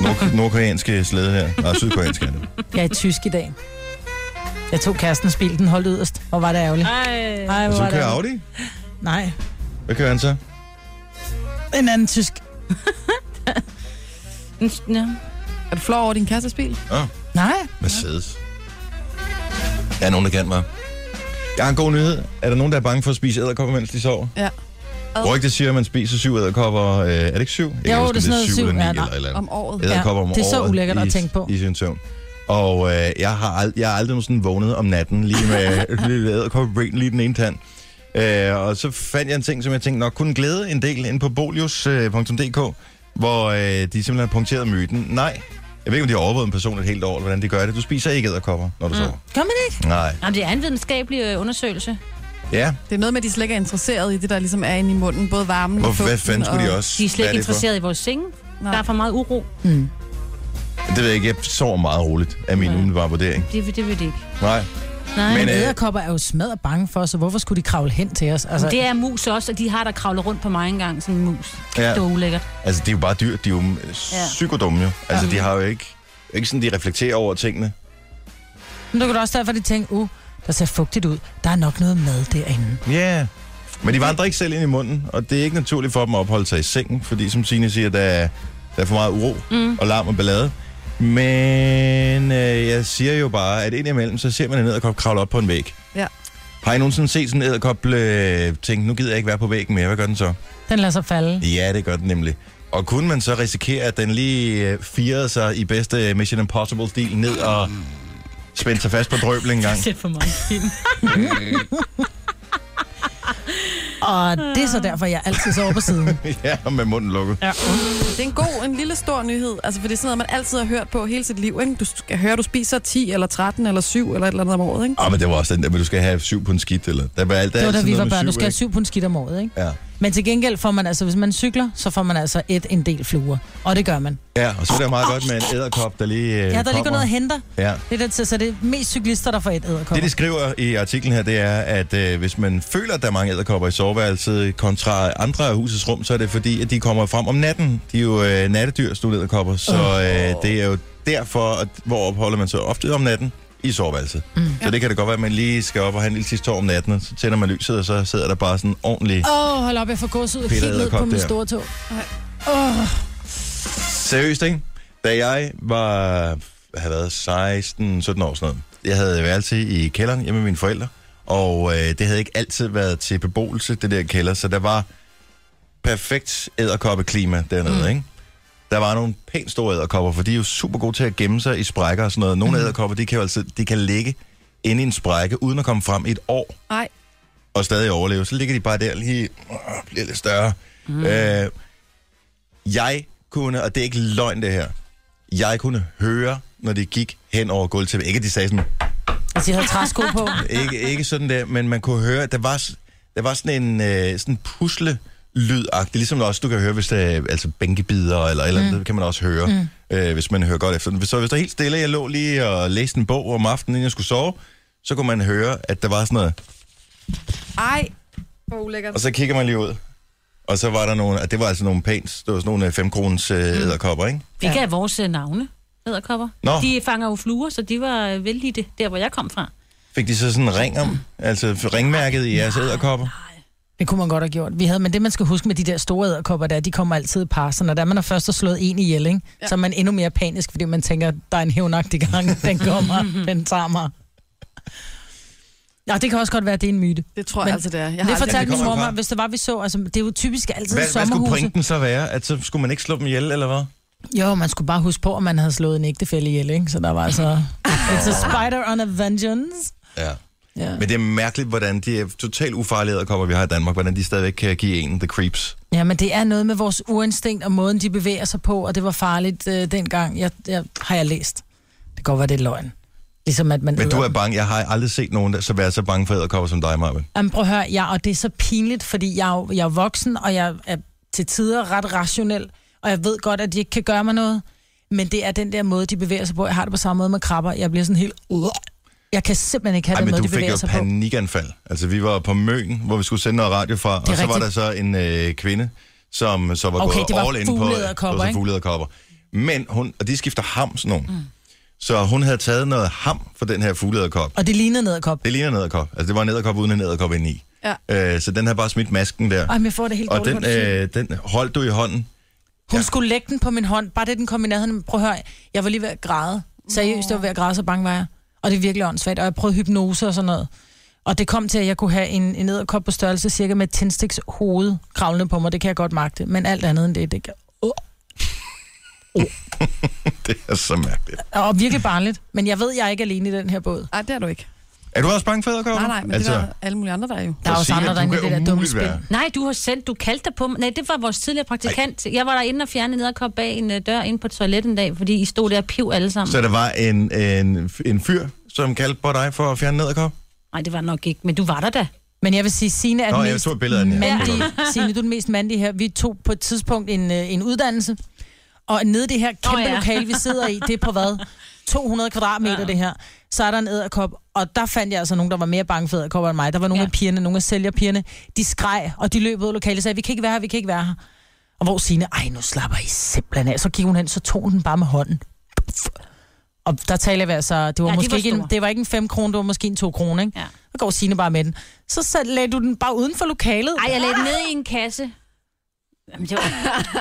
nord- (laughs) nordkoreanske slæde her. Nej, sydkoreanske er det. Jeg er tysk i dag. Jeg tog kærestens bil, den holdt yderst. Hvor var det ærgerligt. Ej. Ej, Og hvor så kører. Audi. Nej, Hvad kører han så? en anden tysk. (laughs) Ja. Er du flov over din kærestes bil? Oh, Nej, Mercedes. Der er nogen, der kan mig. Jeg har en god nyhed. Er der nogen, der er bange for at spise æderkopper, mens de sover? Ja. Rygtet siger, at man spiser syv æderkopper. Øh, er det ikke syv? Jeg Jo, det er sådan noget syv syv. eller ni Ja, eller eller andet. Om året. æderkopper Ja, om det er så ulækkert at tænke på. I sin søvn. Og øh, jeg, har ald- jeg har aldrig sådan vågnet om natten, lige med (laughs) æderkoppebrain, lige den ene tand. Øh, og så fandt jeg en ting, som jeg tænkte nok kunne glæde en del ind på bolius.dk, hvor øh, de simpelthen har punkteret myten. Nej, jeg ved ikke, om de har overvåget en person et helt år, eller hvordan de gør det. Du spiser ikke æderkopper, når du mm. sover. Gør man ikke? Nej. Jamen, det er en videnskabelig øh, undersøgelse. Ja, Det er noget med, at de slet ikke er interesseret i det, der ligesom er inde i munden. Både varmen og Hvorfor, hvad fugten fanden skulle de og- også? De er slet ikke det interesseret i vores senge. Nej. Der er for meget uro. Det ved jeg ikke. Jeg sover meget roligt, af min Nej. umiddelbare vurdering. Det, vil- det vil de ikke. Nej. Nej, Men, øh, Æderkopper er jo smadret bange for, så hvorfor skulle de kravle hen til os? Altså, det er mus også, og de har der kravlet rundt på mig engang, sådan en mus. Ja. Det er ulækkert. Altså, de er jo bare dyr. De er jo psykodumme jo. Altså, de har jo ikke... Ikke sådan, de reflekterer over tingene. Men det kunne da også derfor, de tænkte, uh, der ser fugtigt ud. Der er nok noget mad derinde. Ja. Yeah. Men de vandrer ikke selv ind i munden, og det er ikke naturligt for dem at opholde sig i sengen, fordi som Signe siger, der er, der er for meget uro mm. og larm og ballade. Men øh, jeg siger jo bare, at indimellem, så ser man en æderkop kravle op på en væg. Ja. Har I nogensinde set sådan en æderkop øh, tænke, nu gider jeg ikke være på væggen mere, hvad gør den så? Den lader sig falde. Ja, det gør den nemlig. Og kunne man så risikere, at den lige øh, firede sig i bedste Mission Impossible-stil ned og spændte sig fast på drøbel en gang? (laughs) Sæt for mange film. (laughs) (laughs) Og det er så derfor, jeg altid sover på siden. (laughs) ja, med munden lukket. Ja. Det er en god, en lille stor nyhed. Altså, for det er sådan noget, man altid har hørt på hele sit liv. Ikke? Du skal høre, du spiser 10 eller 13 eller 7 eller et eller andet om året. Ikke? Ah, men det var også den der, men du skal have syv på en skidt, eller? Der var alt, der Det var da vi var børn. Du skal have ikke? syv på en skidt om året, ikke? Ja. Men til gengæld får man altså, hvis man cykler, så får man altså et en del fluer. Og det gør man. ja, og så er det meget godt med en æderkop, der lige øh, Ja, der ligger kommer. noget og henter. Ja. Det er der, så det er mest cyklister, der får et æderkop. Det, de skriver i artiklen her, det er, at øh, hvis man føler, at der er mange æderkopper i soveværelset kontra andre af husets rum, så er det fordi, at de kommer frem om natten. De er jo øh, nattedyr, nogle æderkopper, så øh, det er jo derfor, at, hvor opholder man sig ofte om natten i soveværelset. Mm. Så det kan det godt være, at man lige skal op og have en lille sidste tår om natten, så tænder man lyset, og så sidder der bare sådan ordentlig... Åh, oh, hold op, jeg får gås ud helt ned på min store tog. Seriøst, ikke? Da jeg var, havde været 16-17 år sådan noget, jeg havde værelse i kælderen hjemme med mine forældre, og øh, det havde ikke altid været til beboelse, det der kælder, så der var perfekt æderkoppeklima dernede, mm. ikke? Der var nogle pænt store æderkopper, for de er jo super gode til at gemme sig i sprækker og sådan noget. Nogle mm. æderkopper, de kan jo altså, de kan ligge inde i en sprække, uden at komme frem i et år Nej. og stadig overleve. Så ligger de bare der lige, øh, bliver lidt større. Mm. Øh, jeg kunne, og det er ikke løgn det her, jeg kunne høre, når de gik hen over gulvtæppet. Ikke at de sagde sådan, Altså, jeg havde træsko på. (laughs) ikke, ikke sådan der, men man kunne høre, at der var, der var sådan en øh, sådan pusle lydagtig, ligesom også du kan høre, hvis der er altså bænkebider eller eller andet, mm. det kan man også høre, mm. øh, hvis man hører godt efter. Så hvis der er helt stille, jeg lå lige og læste en bog om aftenen, inden jeg skulle sove, så kunne man høre, at der var sådan noget, Ej, hvor ulækkert. og så kigger man lige ud. Og så var der nogle, og det var altså nogle pænt, det var sådan nogle 5 kronens øh, æderkopper, ikke? Vi gav vores øh, navne, æderkopper. Nå. De fanger jo fluer, så de var øh, vældige der, hvor jeg kom fra. Fik de så sådan en ring om, altså ringmærket i jeres æderkopper? Det kunne man godt have gjort. Vi havde, men det, man skal huske med de der store æderkopper, der, de kommer altid i par. Så når der man har først har slået en ihjel, ikke? Ja. så er man endnu mere panisk, fordi man tænker, der er en hævnagtig gang, (laughs) den kommer, den tager mig. Ja, det kan også godt være, at det er en myte. Det tror jeg Men altså, det er. Jeg Det har aldrig... fortalte min mor mig, hvis det var, vi så. Altså, det er jo typisk altid Hvad, hvad skulle sommerhuse. pointen så være? At så skulle man ikke slå dem ihjel, eller hvad? Jo, man skulle bare huske på, at man havde slået en ægtefælle ihjel, ikke? Så der var altså... (laughs) It's a spider on a vengeance. Ja. Ja. Men det er mærkeligt, hvordan de er totalt ufarlige æderkopper, vi har i Danmark, hvordan de stadigvæk kan give en the creeps. ja, men det er noget med voresurinstinkt og måden, de bevæger sig på, og det var farligt øh, dengang, jeg, jeg, har jeg læst. Det kan godt være, det er løgn. Ligesom at man Men du er bange. Jeg har aldrig set nogen, der så være så bange for æderkopper som dig, Marvin. Jamen, prøv at høre, ja, og det er så pinligt, fordi jeg er, jeg er voksen, og jeg er til tider ret rationel, og jeg ved godt, at de ikke kan gøre mig noget, men det er den der måde, de bevæger sig på. Jeg har det på samme måde med krabber. Jeg bliver sådan helt... Jeg kan simpelthen ikke have Ej, den men måde, du de fik bevæger jo sig på. panikanfald. Altså, vi var på Møn, hvor vi skulle sende noget radio fra, og så var der rigtigt. så en øh, kvinde, som så var Okay, gået det all in på... fugleæderkopper, det ikke? fugleæderkopper. Men hun, og de skifter ham sådan nogle. Mm. Så hun havde taget noget ham for den her fugleæderkop. Og det lignede nederkop. Det ligner en æderkop. Altså, det var en æderkop uden en æderkop indeni. Ja. Øh, så den havde bare smidt masken der. Ej, men jeg får det helt og den, det. øh, den holdt du i hånden. Hun ja. skulle lægge den på min hånd. Bare det, den kom i nærheden. Prøv at høre, jeg var lige ved at græde. Seriøst, jeg var ved at græde, så bange var jeg. Og det er virkelig åndssvagt. Og jeg prøvede hypnose og sådan noget. Og det kom til, at jeg kunne have en, en æderkop på størrelse cirka med et tændstiks hoved kravlende på mig. Det kan jeg godt magte. Men alt andet end det, det kan... Uh. (laughs) Det er så mærkeligt. Og virkelig barnligt. Men jeg ved, jeg er ikke alene i den her båd. Nej, det er du ikke. Er du også bange for æderkopper? Nej, nej, men altså, det var alle mulige andre, der er jo. Der er også andre, der er det der dumme spil. Nej, du har sendt, du kaldte dig på mig. Nej, det var vores tidligere praktikant. Jeg var derinde og fjernede nederkop bag en øh, dør ind på toilettet en dag, fordi I stod der og piv alle sammen. Så der var en, en, en fyr, som kaldte på dig for at fjerne nederkop? Nej, det var nok ikke, men du var der da. Men jeg vil sige, Signe er Nå, den jeg mest tog et billede af den mandige. (laughs) Signe, du er den mest mandige her. Vi tog på et tidspunkt en, øh, en uddannelse, og nede i det her kæmpe oh, ja. lokale, vi sidder i, det er på hvad? (laughs) 200 kvadratmeter, ja. det her. Så er der en æderkop, og der fandt jeg altså nogen, der var mere bange for æderkopper end mig. Der var nogle Ja. af pigerne, nogle af sælgerpigerne. De skreg, og de løb ud af lokalet og sagde, vi kan ikke være her, vi kan ikke være her. Og hvor Signe, ej, nu slapper I simpelthen af. Så gik hun hen, så tog hun den bare med hånden. Og der taler vi altså, det var, Ja, ja, de måske var ikke en, det var ikke en 5 kroner, det var måske en 2 kroner, ikke? Ja. Så går Signe bare med den. Så sat- lagde du den bare uden for lokalet. Ej, jeg lagde den ned i en kasse. Jamen, det var...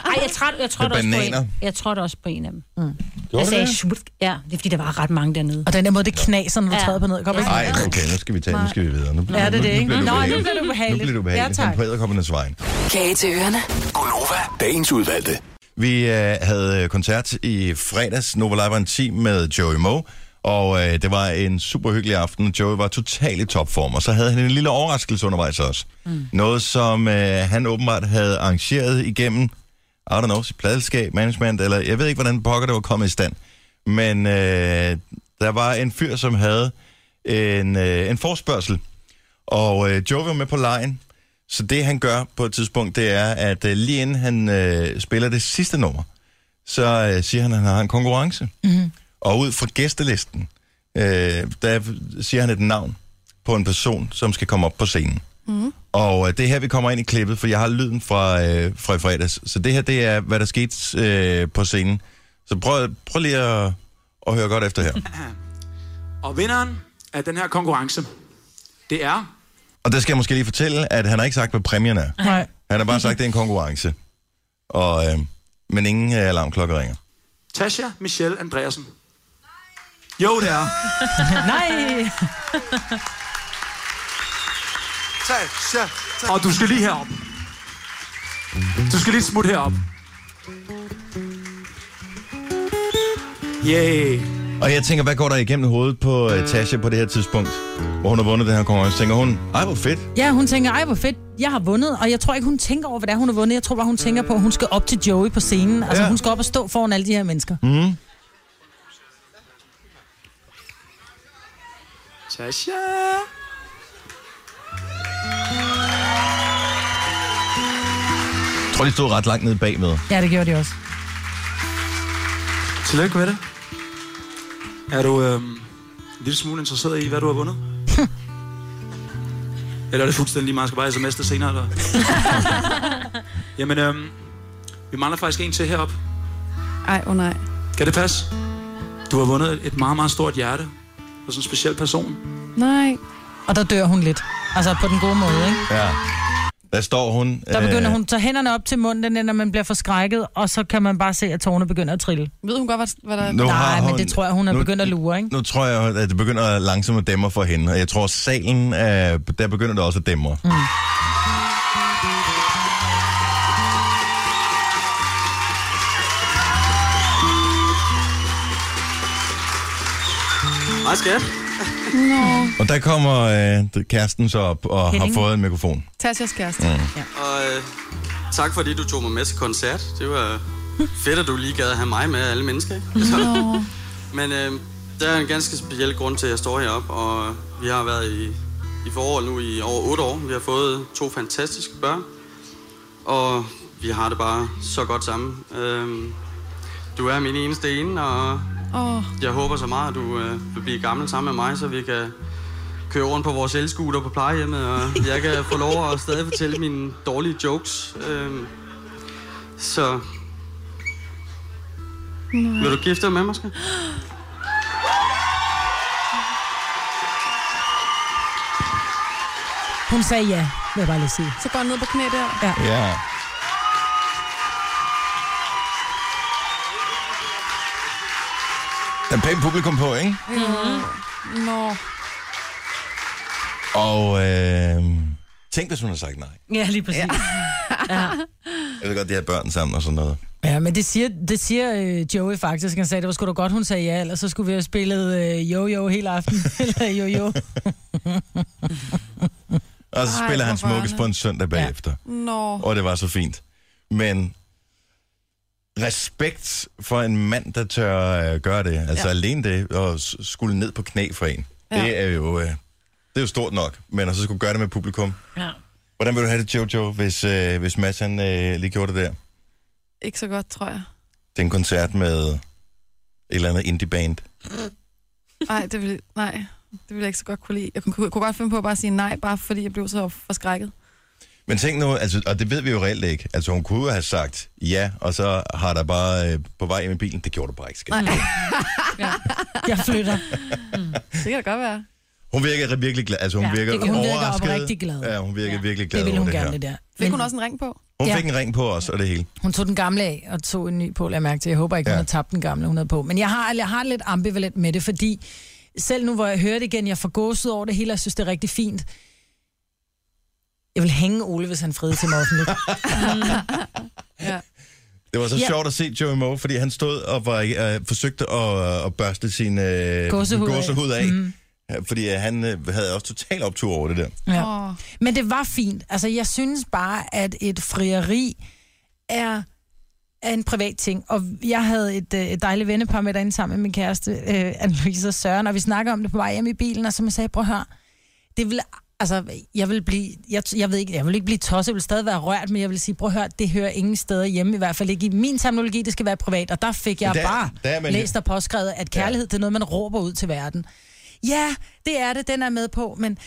Ej, jeg trådte, jeg trådte også på en. Jeg trådte også på en af dem. Gjorde Jeg du sagde, det? "Smut." ja, det er fordi, der var ret mange dernede. Og den der måde, det knaser, når du Ja. træder på ned. Kom, Ja. Ej, okay, nu skal vi tage, nu skal vi videre. Nu, Ja, det er det, ikke? Nu, nu, Nå, bliver nu det bliver det Nu ubehageligt. bliver det ubehageligt. Ja, tak. På æderkoppernes vejen. Kage til ørerne. Gonova, dagens udvalgte. Vi øh, havde koncert i fredags. Nova Live var en team med Joey Moe. Og øh, det var en super hyggelig aften. Joey var totalt i topform. Og så havde han en lille overraskelse undervejs også. Mm. Noget, som øh, han åbenbart havde arrangeret igennem, I don't know, sit pladelskab, management, eller jeg ved ikke, hvordan pokker det var kommet i stand. Men øh, der var en fyr, som havde en, øh, en forspørgsel. Og øh, Joey var med på lejen. Så det, han gør på et tidspunkt, det er, at øh, lige inden han øh, spiller det sidste nummer, så øh, siger han, at han har en konkurrence. Mm-hmm. Og ud fra gæstelisten, øh, der siger han et navn på en person, som skal komme op på scenen. Mm-hmm. Og øh, det er her, vi kommer ind i klippet, for jeg har lyden fra, øh, fra i fredags. Så det her, det er, hvad der skete øh, på scenen. Så prøv, prøv lige at, at høre godt efter her. (clears throat) Og vinderen af den her konkurrence, det er... Og der skal jeg måske lige fortælle, at han har ikke sagt, hvad præmien er. Nej. Han har bare sagt, at det er en konkurrence. Og, øh, men ingen øh, alarmklokke ringer. Tasha Michelle Andreasen. Jo, det er. (laughs) Nej. Og du skal lige herop. Du skal lige smutte herop. Yay. Og jeg tænker, hvad går der igennem hovedet på uh, Tasha på det her tidspunkt, hvor hun har vundet den her konkurrence? Tænker hun, ej hvor fedt. Ja, hun tænker, ej hvor fedt, jeg har vundet. Og jeg tror ikke, hun tænker over, hvad det er, hun har vundet. Jeg tror bare, hun tænker på, at hun skal op til Joey på scenen. Altså, ja. hun skal op og stå foran alle de her mennesker. Mm. Tasha. Jeg tror, de stod ret langt nede bagved. Ja, det gjorde de også. Tillykke med det. Er du en lille smule interesseret i, hvad du har vundet? (laughs) eller er det fuldstændig lige meget, skal bare sms det senere? Eller? (laughs) Jamen, øhm, vi mangler faktisk en til heroppe. Ej, åh oh nej. Kan det passe? Du har vundet et meget, meget stort hjerte. Og sådan en speciel person. Nej. Og der dør hun lidt. Altså på den gode måde, ikke? Ja. Der står hun. Der begynder øh, hun, tager hænderne op til munden, når man bliver forskrækket, og så kan man bare se, at tårerne begynder at trille. Ved hun godt, hvad, hvad der... Nu Nej, men hun- det tror jeg, hun er nu- begyndt at lure, ikke? Nu tror jeg, at det begynder langsomt at dæmre for hende. Og jeg tror, at salen, øh, der begynder det også at dæmre. Mm. Hej, skat. Og der kommer øh, kæresten så op og Henning. har fået en mikrofon. Tasjas kæreste. Mm. Og øh, tak fordi du tog mig med til koncert. Det var fedt, at du lige gad at have mig med alle mennesker. Ikke? Så, men øh, der er en ganske speciel grund til, at jeg står heroppe, og vi har været i, i forhold nu i over 8 år. Vi har fået to fantastiske børn, og vi har det bare så godt sammen. Øh, du er min eneste ene, og Åh, jeg håber så meget, at du øh, vil blive gammel sammen med mig, så vi kan køre rundt på vores elskuter på plejehjemmet, og jeg kan få lov at stadig fortælle mine dårlige jokes. Øhm, så... Nej. Vil du gifte dig med mig, skal? Hun sagde ja, vil jeg bare lige sige. så går han ned på knæ der. Ja. Ja. Der er pænt publikum på, ikke? Nå. Og øh, tænk, hvis hun har sagt nej. Ja, lige præcis. Ja. ja. Jeg ved godt, de har børn sammen og sådan noget. Ja, men det siger, det siger øh, Joey faktisk. Han sagde, det var sgu da godt, hun sagde ja, ellers så skulle vi have spillet øh, jo-jo hele aften. (laughs) Eller jo-jo. Og så Ej, spiller han hvor smukkes på en søndag bagefter. Nå. Og det var så fint. Men respekt for en mand, der tør øh, gøre det. Altså ja. Alene det, og skulle ned på knæ for en. Ja. Det er jo... Øh, det er jo stort nok, men at så skulle gøre det med publikum. ja. Hvordan vil du have det, Jojo, hvis, øh, hvis Mads han, øh, lige gjorde det der? Ikke så godt, tror jeg. Det er en koncert med et eller andet indie-band. Nej, det vil, nej, det vil jeg ikke så godt kunne lide. Jeg kunne, kunne godt finde på at bare sige nej, bare fordi jeg blev så forskrækket. Men tænk nu, altså, og det ved vi jo reelt ikke. Altså hun kunne jo have sagt ja, og så har der bare øh, på vej i bilen, det gjorde du bare ikke, skat. Nej. Jeg flytter. Det kan da godt være. Hun virker virkelig glad. Altså hun Ja, virker det hun. Virker oprigtig glad. Ja, hun virker Ja. virkelig glad Det ville over hun det gerne, her. det der. Fik Men hun også en ring på? Hun Ja. fik en ring på os, og det hele. hun tog den gamle af og tog en ny på, lad jeg mærke til. Jeg håber ikke, Ja. hun har tabt den gamle, hun havde på. Men jeg har, jeg har lidt ambivalent med det, fordi selv nu, hvor jeg hører det igen, jeg får gåset over det hele, og jeg synes, det er rigtig fint. Jeg vil hænge Ole, hvis han friede til mig offentligt. (laughs) Ja. Det var så Ja. sjovt at se Joey Moe, fordi han stod og var, øh, forsøgte at, at børste sin øh, Gåsehud af. gåsehud af. Mm. Fordi øh, han øh, havde også total optur over det der. Ja. Åh. Men det var fint. Altså, jeg synes bare, at et frieri er, er en privat ting. Og jeg havde et, øh, et dejligt vennepar med derinde sammen med min kæreste, øh, Anne-Louise og Søren, og vi snakker om det på vej hjem i bilen, og som jeg sagde, prøv at høre, det vil, altså, jeg vil blive, jeg, jeg ved ikke, jeg vil ikke blive tosset, jeg vil stadig være rørt, men jeg vil sige, prøv at høre, det hører ingen steder hjemme, i hvert fald ikke i min terminologi, det skal være privat, og der fik jeg der- bare der er man- læst og påskrevet, at kærlighed, det er noget, man råber ud til verden. Ja, det er det, den er med på, men...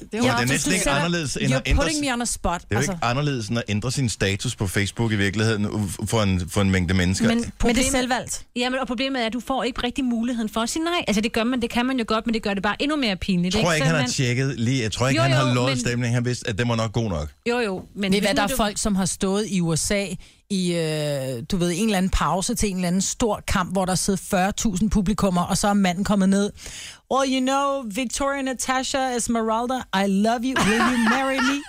Det er jo Ja, det er næsten ikke anderledes end at ændre- putting me on a spot. Det er jo altså. ikke anderledes end at ændre sin status på Facebook i virkeligheden for en, for en mængde mennesker. Men, men det er problemet, selvvalgt. ja, men, og problemet er, at du får ikke rigtig muligheden for at sige nej. Altså det gør man, det kan man jo godt, men det gør det bare endnu mere pinligt. jeg tror ikke, Så han har tjekket lige. Jeg tror ikke, Jo, han har jo, lovet men- stemning. Han vidste, at den var nok god nok. Jo, jo. Men ved hvad, nu der er det- folk, som har stået i USA i, øh, du ved, en eller anden pause til en eller anden stor kamp, hvor der sidder 40.000 publikummer, og så er manden kommet ned. Well, you know, Victoria Natasha Esmeralda, I love you, will you marry me?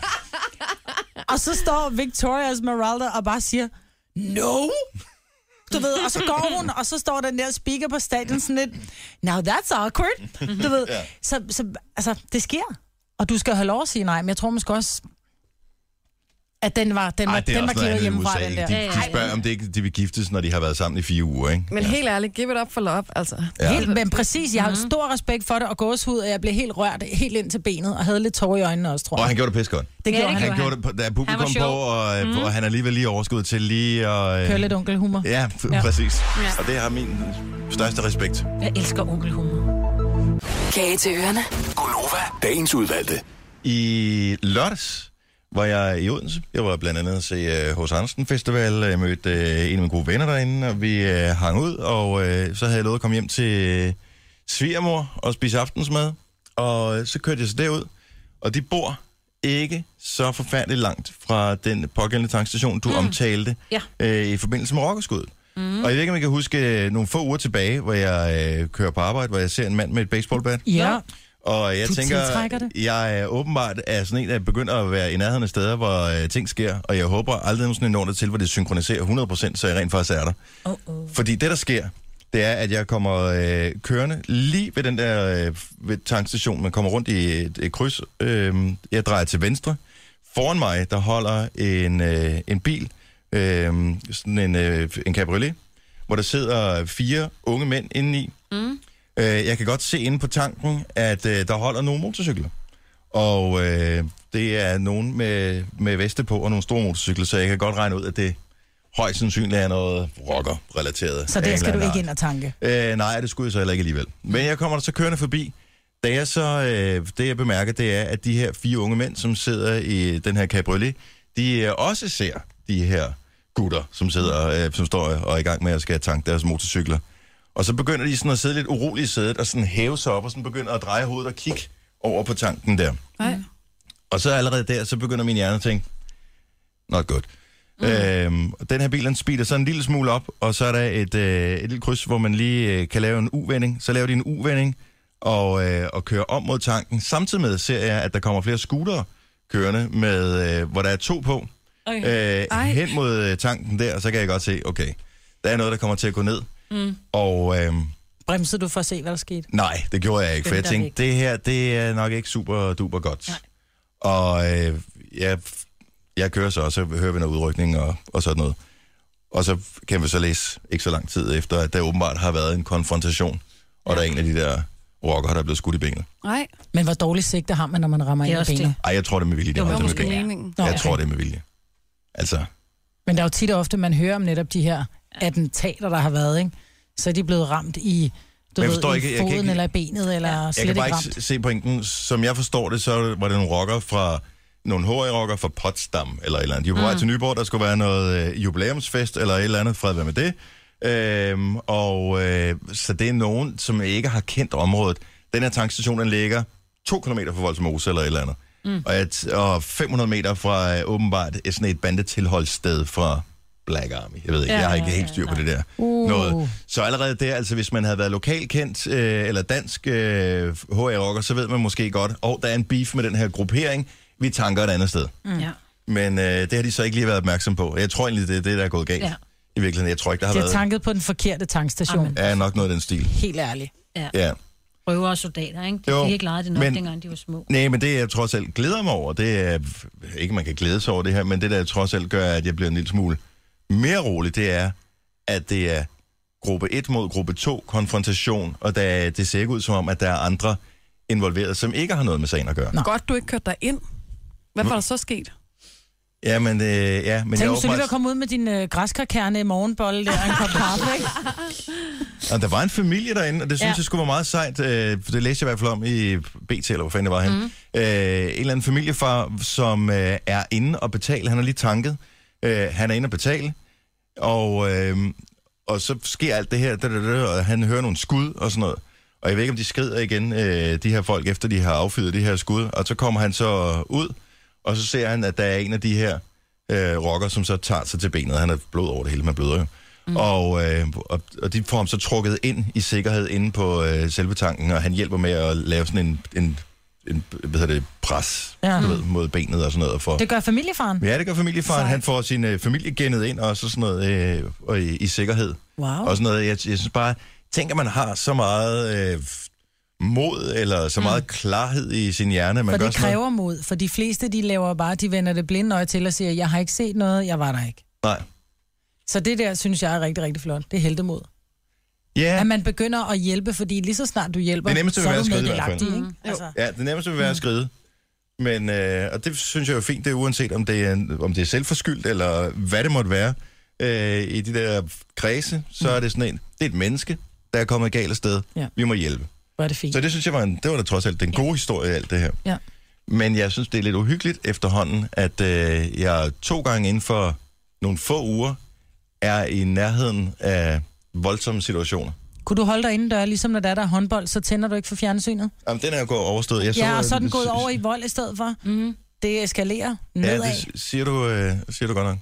(laughs) og så står Victoria Esmeralda og bare siger, no! Du ved, og så går hun, og så står den der speaker på stadion sådan lidt, now that's awkward. Du ved, så, så altså, det sker. Og du skal have lov at sige nej, men jeg tror måske også, at den var, den var, Ej, det er den var også noget klippet andet i hjemmefra, USA. den ikke? der. De, de spørger, om det ikke de vil giftes, når de har været sammen i fire uger, ikke? Men helt ærligt, give it up for love, altså. Ja. Helt, men præcis, jeg har stor respekt for det, og gåshud, og jeg blev helt rørt helt ind til benet, og havde lidt tårer i øjnene også, tror Og jeg. han gjorde det pisse godt. Det Ja, gjorde det han. Han gjorde det, på, da publikum var på, sjov. og, mm. og han er alligevel lige overskud til lige at... Køre lidt onkelhumor. Ja, f- (laughs) Ja. præcis. Ja. Og det har min største respekt. Jeg elsker onkelhumor. Kage til ørerne. Gonova, dagens udvalgte. I lørdags var jeg i Odense. Jeg var blandt andet at se uh, Hos Andersen Festival. Jeg mødte uh, en af mine gode venner derinde, og vi uh, hang ud. Og uh, så havde jeg lovet at komme hjem til uh, svigermor og spise aftensmad. Og uh, så kørte jeg så derud. Og de bor ikke så forfærdeligt langt fra den pågældende tankstation, du mm. omtalte Ja. øh, i forbindelse med rockerskud. Mm. Og jeg ved ikke, om jeg kan huske øh, nogle få uger tilbage, hvor jeg øh, kører på arbejde, hvor jeg ser en mand med et baseballbat. Ja. Og jeg Du tænker, det. jeg er åbenbart er sådan en, der begynder at være i nærheden af steder, hvor øh, ting sker, og jeg håber aldrig nogensinde når det til, hvor det synkroniserer 100%, så jeg rent faktisk er der. Oh, oh. Fordi det, der sker, det er, at jeg kommer øh, kørende lige ved den der øh, ved tankstationen. Man kommer rundt i et, et kryds. Øh, jeg drejer til venstre. Foran mig, der holder en, øh, en bil, øh, sådan en, øh, en cabriolet, hvor der sidder fire unge mænd indeni. Mm. Øh, jeg kan godt se inde på tanken, at øh, der holder nogle motorcykler. Og øh, det er nogen med, med veste på og nogle store motorcykler, så jeg kan godt regne ud, at det højst sandsynligt er noget rocker-relateret. Så der skal du ikke ind og tanke. Øh, nej, det skulle jeg så heller ikke alligevel. Men jeg kommer der så kørende forbi. Da jeg så, øh, det jeg bemærker, det er, at de her fire unge mænd, som sidder i den her cabriolet, de øh, også ser de her gutter, som sidder, øh, som står og er i gang med at skal tanke deres motorcykler. Og så begynder de sådan at sidde lidt uroligt i sædet, og sådan hæve sig op, og sådan begynder at dreje hovedet og kigge over på tanken der. Nej. Og så allerede der, så begynder min hjerne at tænke, not good. Mm. Øhm, den her bil, den speeder så en lille smule op, og så er der et, øh, et lille kryds, hvor man lige øh, kan lave en U-vending. Så laver de en U-vending, og, øh, og kører om mod tanken. Samtidig med ser jeg, at der kommer flere scootere kørende, med, øh, hvor der er to på, Okay. øh, Ej. hen mod øh, tanken der, og så kan jeg godt se, okay, der er noget, der kommer til at gå ned. Mm. Og øh, Bremsede du for at se, hvad der skete? nej, det gjorde jeg ikke, for jeg tænkte, det her, det er nok ikke super duper godt. Nej. Og øh, jeg, jeg kører så, og så hører vi noget udrykning og, og sådan noget. Og så kan vi så læse ikke så lang tid efter, at der åbenbart har været en konfrontation, og der er en af de der rockere, der er blevet skudt i benet. Nej, Men hvor dårligt sigte har man, når man rammer er ind i benet? Ej, jeg tror det er med vilje, det Det var måske benet. meningen. Jeg okay. tror, det er med vilje. Altså, Men der er jo tit og ofte, man hører om netop de her attentater, der har været, ikke? Så er de blevet ramt i, du jeg ved, forstår i ikke- jeg kan foden ikke- eller i benet, eller ja. jeg slet kan bare ikke ikke ramt. se pointen. Som jeg forstår det, så var det nogle rockere fra nogle HA-rockere fra Potsdam, eller et eller andet. De var på vej til Nyborg, der skulle være noget øh, jubilæumsfest, eller et eller andet, fred være med det. Øhm, og øh, så det er nogen, som ikke har kendt området. Den her tankstation, den ligger to kilometer fra Voldsmose, eller et eller andet. Mm. Og, et, og 500 meter fra øh, åbenbart sådan et bandetilholdssted fra Black Army. Jeg ved ikke, Ja, jeg har ikke ja, helt ja, styr på nej. det der. Uh. Noget. Så allerede der, altså hvis man havde været lokalkendt øh, eller dansk øh, HA-rocker, så ved man måske godt, og oh, der er en beef med den her gruppering, vi tanker et andet sted. Mm. Ja. Men øh, det har de så ikke lige været opmærksom på. Jeg tror egentlig, det er det, der er gået galt. Ja. I virkeligheden, jeg tror ikke, der har De har været... tanket på den forkerte tankstation. Amen. Ja, nok noget af den stil. Helt ærligt. Ja. Røver og soldater, ikke? De Jo, fik ikke lejet det nok, men- dengang de var små. Nej, men det jeg trods alt glæder mig over, det er, ikke man kan glæde sig over det her, men det der trods alt gør, at jeg bliver en lille smule mere rolig, det er, at det er gruppe 1 mod gruppe 2 konfrontation, og der, det ser ikke ud som om, at der er andre involveret, som ikke har noget med sagen at gøre. Nå. Godt, du ikke kørte dig ind. Hvad var der så sket? Ja, men, øh, ja, men Tænk, jeg hvis du lige var åbenbart, kommet ud med din øh, græskarkerne i morgenbolle der, en kop kaffe, ikke? og der var en familie derinde, og det synes Ja. jeg skulle være meget sejt. Øh, for det læste jeg i hvert fald om i BT, eller hvor fanden det var han. Mm. Øh, en eller anden familiefar, som øh, er inde og betale. Han har lige tanket. Øh, han er inde og betale. Og, øh, og så sker alt det her, da, da, da, og han hører nogle skud og sådan noget. Og jeg ved ikke, om de skrider igen, øh, de her folk, efter de har affyret de her skud. Og så kommer han så ud, og så ser han, at der er en af de her øh, rocker, som så tager sig til benet. Han har blod over det hele, man bløder jo. Mm. Og, øh, og, og de får ham så trukket ind i sikkerhed inde på øh, selve tanken, og han hjælper med at lave sådan en, en, en hvad hedder det, pres Ja. du ved, mod benet og sådan noget. For, Det gør familiefaren. Ja, det gør familiefaren. Sejt. Han får sin øh, familie gennet ind og så sådan noget øh, og i, i sikkerhed. Wow. Og sådan noget. Jeg, jeg synes bare, tænk at man har så meget øh, mod eller så meget mm. klarhed i sin hjerne. Man For gør det sådan noget. kræver mod. For de fleste, de laver bare, de vender det blinde øje til og siger, jeg har ikke set noget, jeg var der ikke. Nej. Så det der, synes jeg er rigtig, rigtig flot. Det er heldemod. Ja, At man begynder at hjælpe, fordi lige så snart du hjælper, Det nemmeste vil så er være du at skride i hvert fald. Mm. Altså, ja, det nemmeste vil være at skride. Men, øh, og det synes jeg er jo fint, det er uanset om det er, om det er selvforskyldt, eller hvad det måtte være. Øh, I de der kredse, så er det sådan en, det er et menneske, der er kommet galt af sted. Ja. Vi må hjælpe. hvor er det fint. Så det synes jeg var, en, det var da trods alt den gode historie i alt det her. Ja. Men jeg synes, det er lidt uhyggeligt efterhånden, at øh, jeg to gange inden for nogle få uger er i nærheden af voldsomme situationer. Kunne du holde dig indendør, ligesom når der er der er håndbold, så tænder du ikke for fjernsynet? Jamen, den er jo gået overstået. Jeg Ja, og så er den øh, gået over i vold i stedet for. Mm. Det eskalerer Ja, nedad. det s- siger du, øh, siger du godt nok.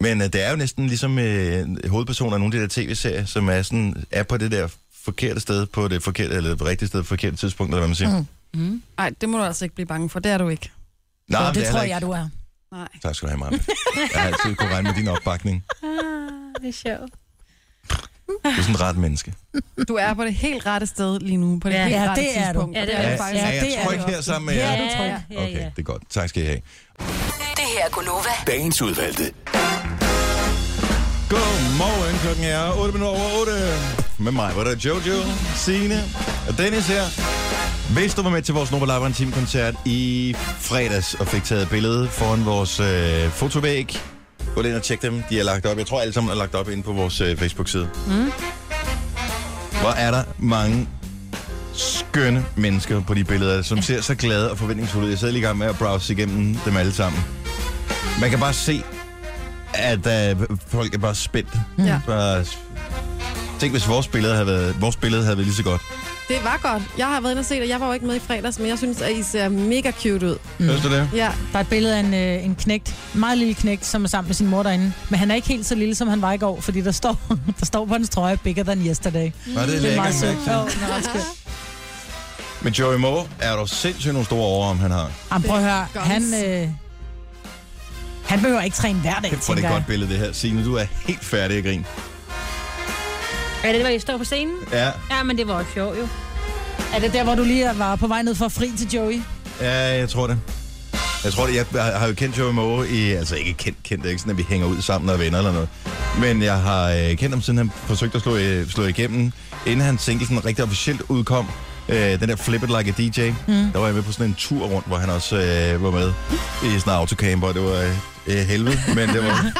Men øh, det er jo næsten ligesom øh, hovedpersoner af nogle af de der tv-serier, som er, sådan, er på det der forkerte sted, på det forkerte, eller det rigtige sted, på det forkerte tidspunkt, eller hvad man siger. Mm. Nej, det må du altså ikke blive bange for. Det er du ikke. Nej, Så det er tror jeg, ikke. du er. Nej. Tak skal du have, Maja. Jeg har altid kunne regne med din opbakning. Det er sjovt. Du er sådan et ret menneske. Du er på det helt rette sted lige nu, på det Ja. helt Ja, rette det er du. tidspunkt. Ja, og det er du du. faktisk. Ja, Ja, jeg er tryg du her sammen med jer. er du tryg. Ja, ja, Okay, ja. det er godt. Tak skal I have. Det her er Gunova. Dagens udvalgte. Godmorgen, klokken er 8 minutter over 8. Med mig var der Jojo, Signe og Dennis her. Hvis du var med til vores Nova Live Team koncert i fredags og fik taget billede foran vores øh, fotovæg, gå ind og tjek dem. De er lagt op. Jeg tror alle sammen er lagt op inde på vores øh, Facebook-side. Mm. Hvor er der mange skønne mennesker på de billeder, som ser så glade og forventningsfulde ud. Jeg sidder lige i gang med at browse igennem dem alle sammen. Man kan bare se, at uh, folk er bare spændt. Ja. Bare... Tænk, hvis vores billede havde været, vores billede havde været lige så godt. Det var godt. Jeg har været inde og set, og jeg var jo ikke med i fredags, men jeg synes, at I ser mega cute ud. Mm. Synes du det? Ja, Der er et billede af en, øh, en knægt, en meget lille knægt, som er sammen med sin mor derinde. Men han er ikke helt så lille, som han var i går, fordi der står, (laughs) der står på hans trøje, bigger than yesterday. Var det, Det er meget sødt. Er. (laughs) Men Joey Moe er der sindssygt nogle store overarm, han har. Jamen, prøv at høre, han, øh, han behøver ikke træne hver dag, er det tænker et godt billede, det her. Signe, du er helt færdig at grine. Er det, hvor I står på scenen? Ja, Ja, men det var også sjovt, jo. Er det der, hvor du lige var på vej ned for fri til Joey? ja, jeg tror det. Jeg tror det, jeg har- jo kendt Joey Moe i, altså ikke kendt, kendt, det er ikke sådan, at vi hænger ud sammen og er venner eller noget. Men jeg har øh, kendt ham, siden han forsøgte at slå, øh, slå igennem, inden hans single sådan rigtig officielt udkom. Øh, den der Flip It Like a DJ. Mm. Der var jeg med på sådan en tur rundt, hvor han også øh, var med i sådan en autocamper, det var øh, øh, helvede, men det var... (laughs)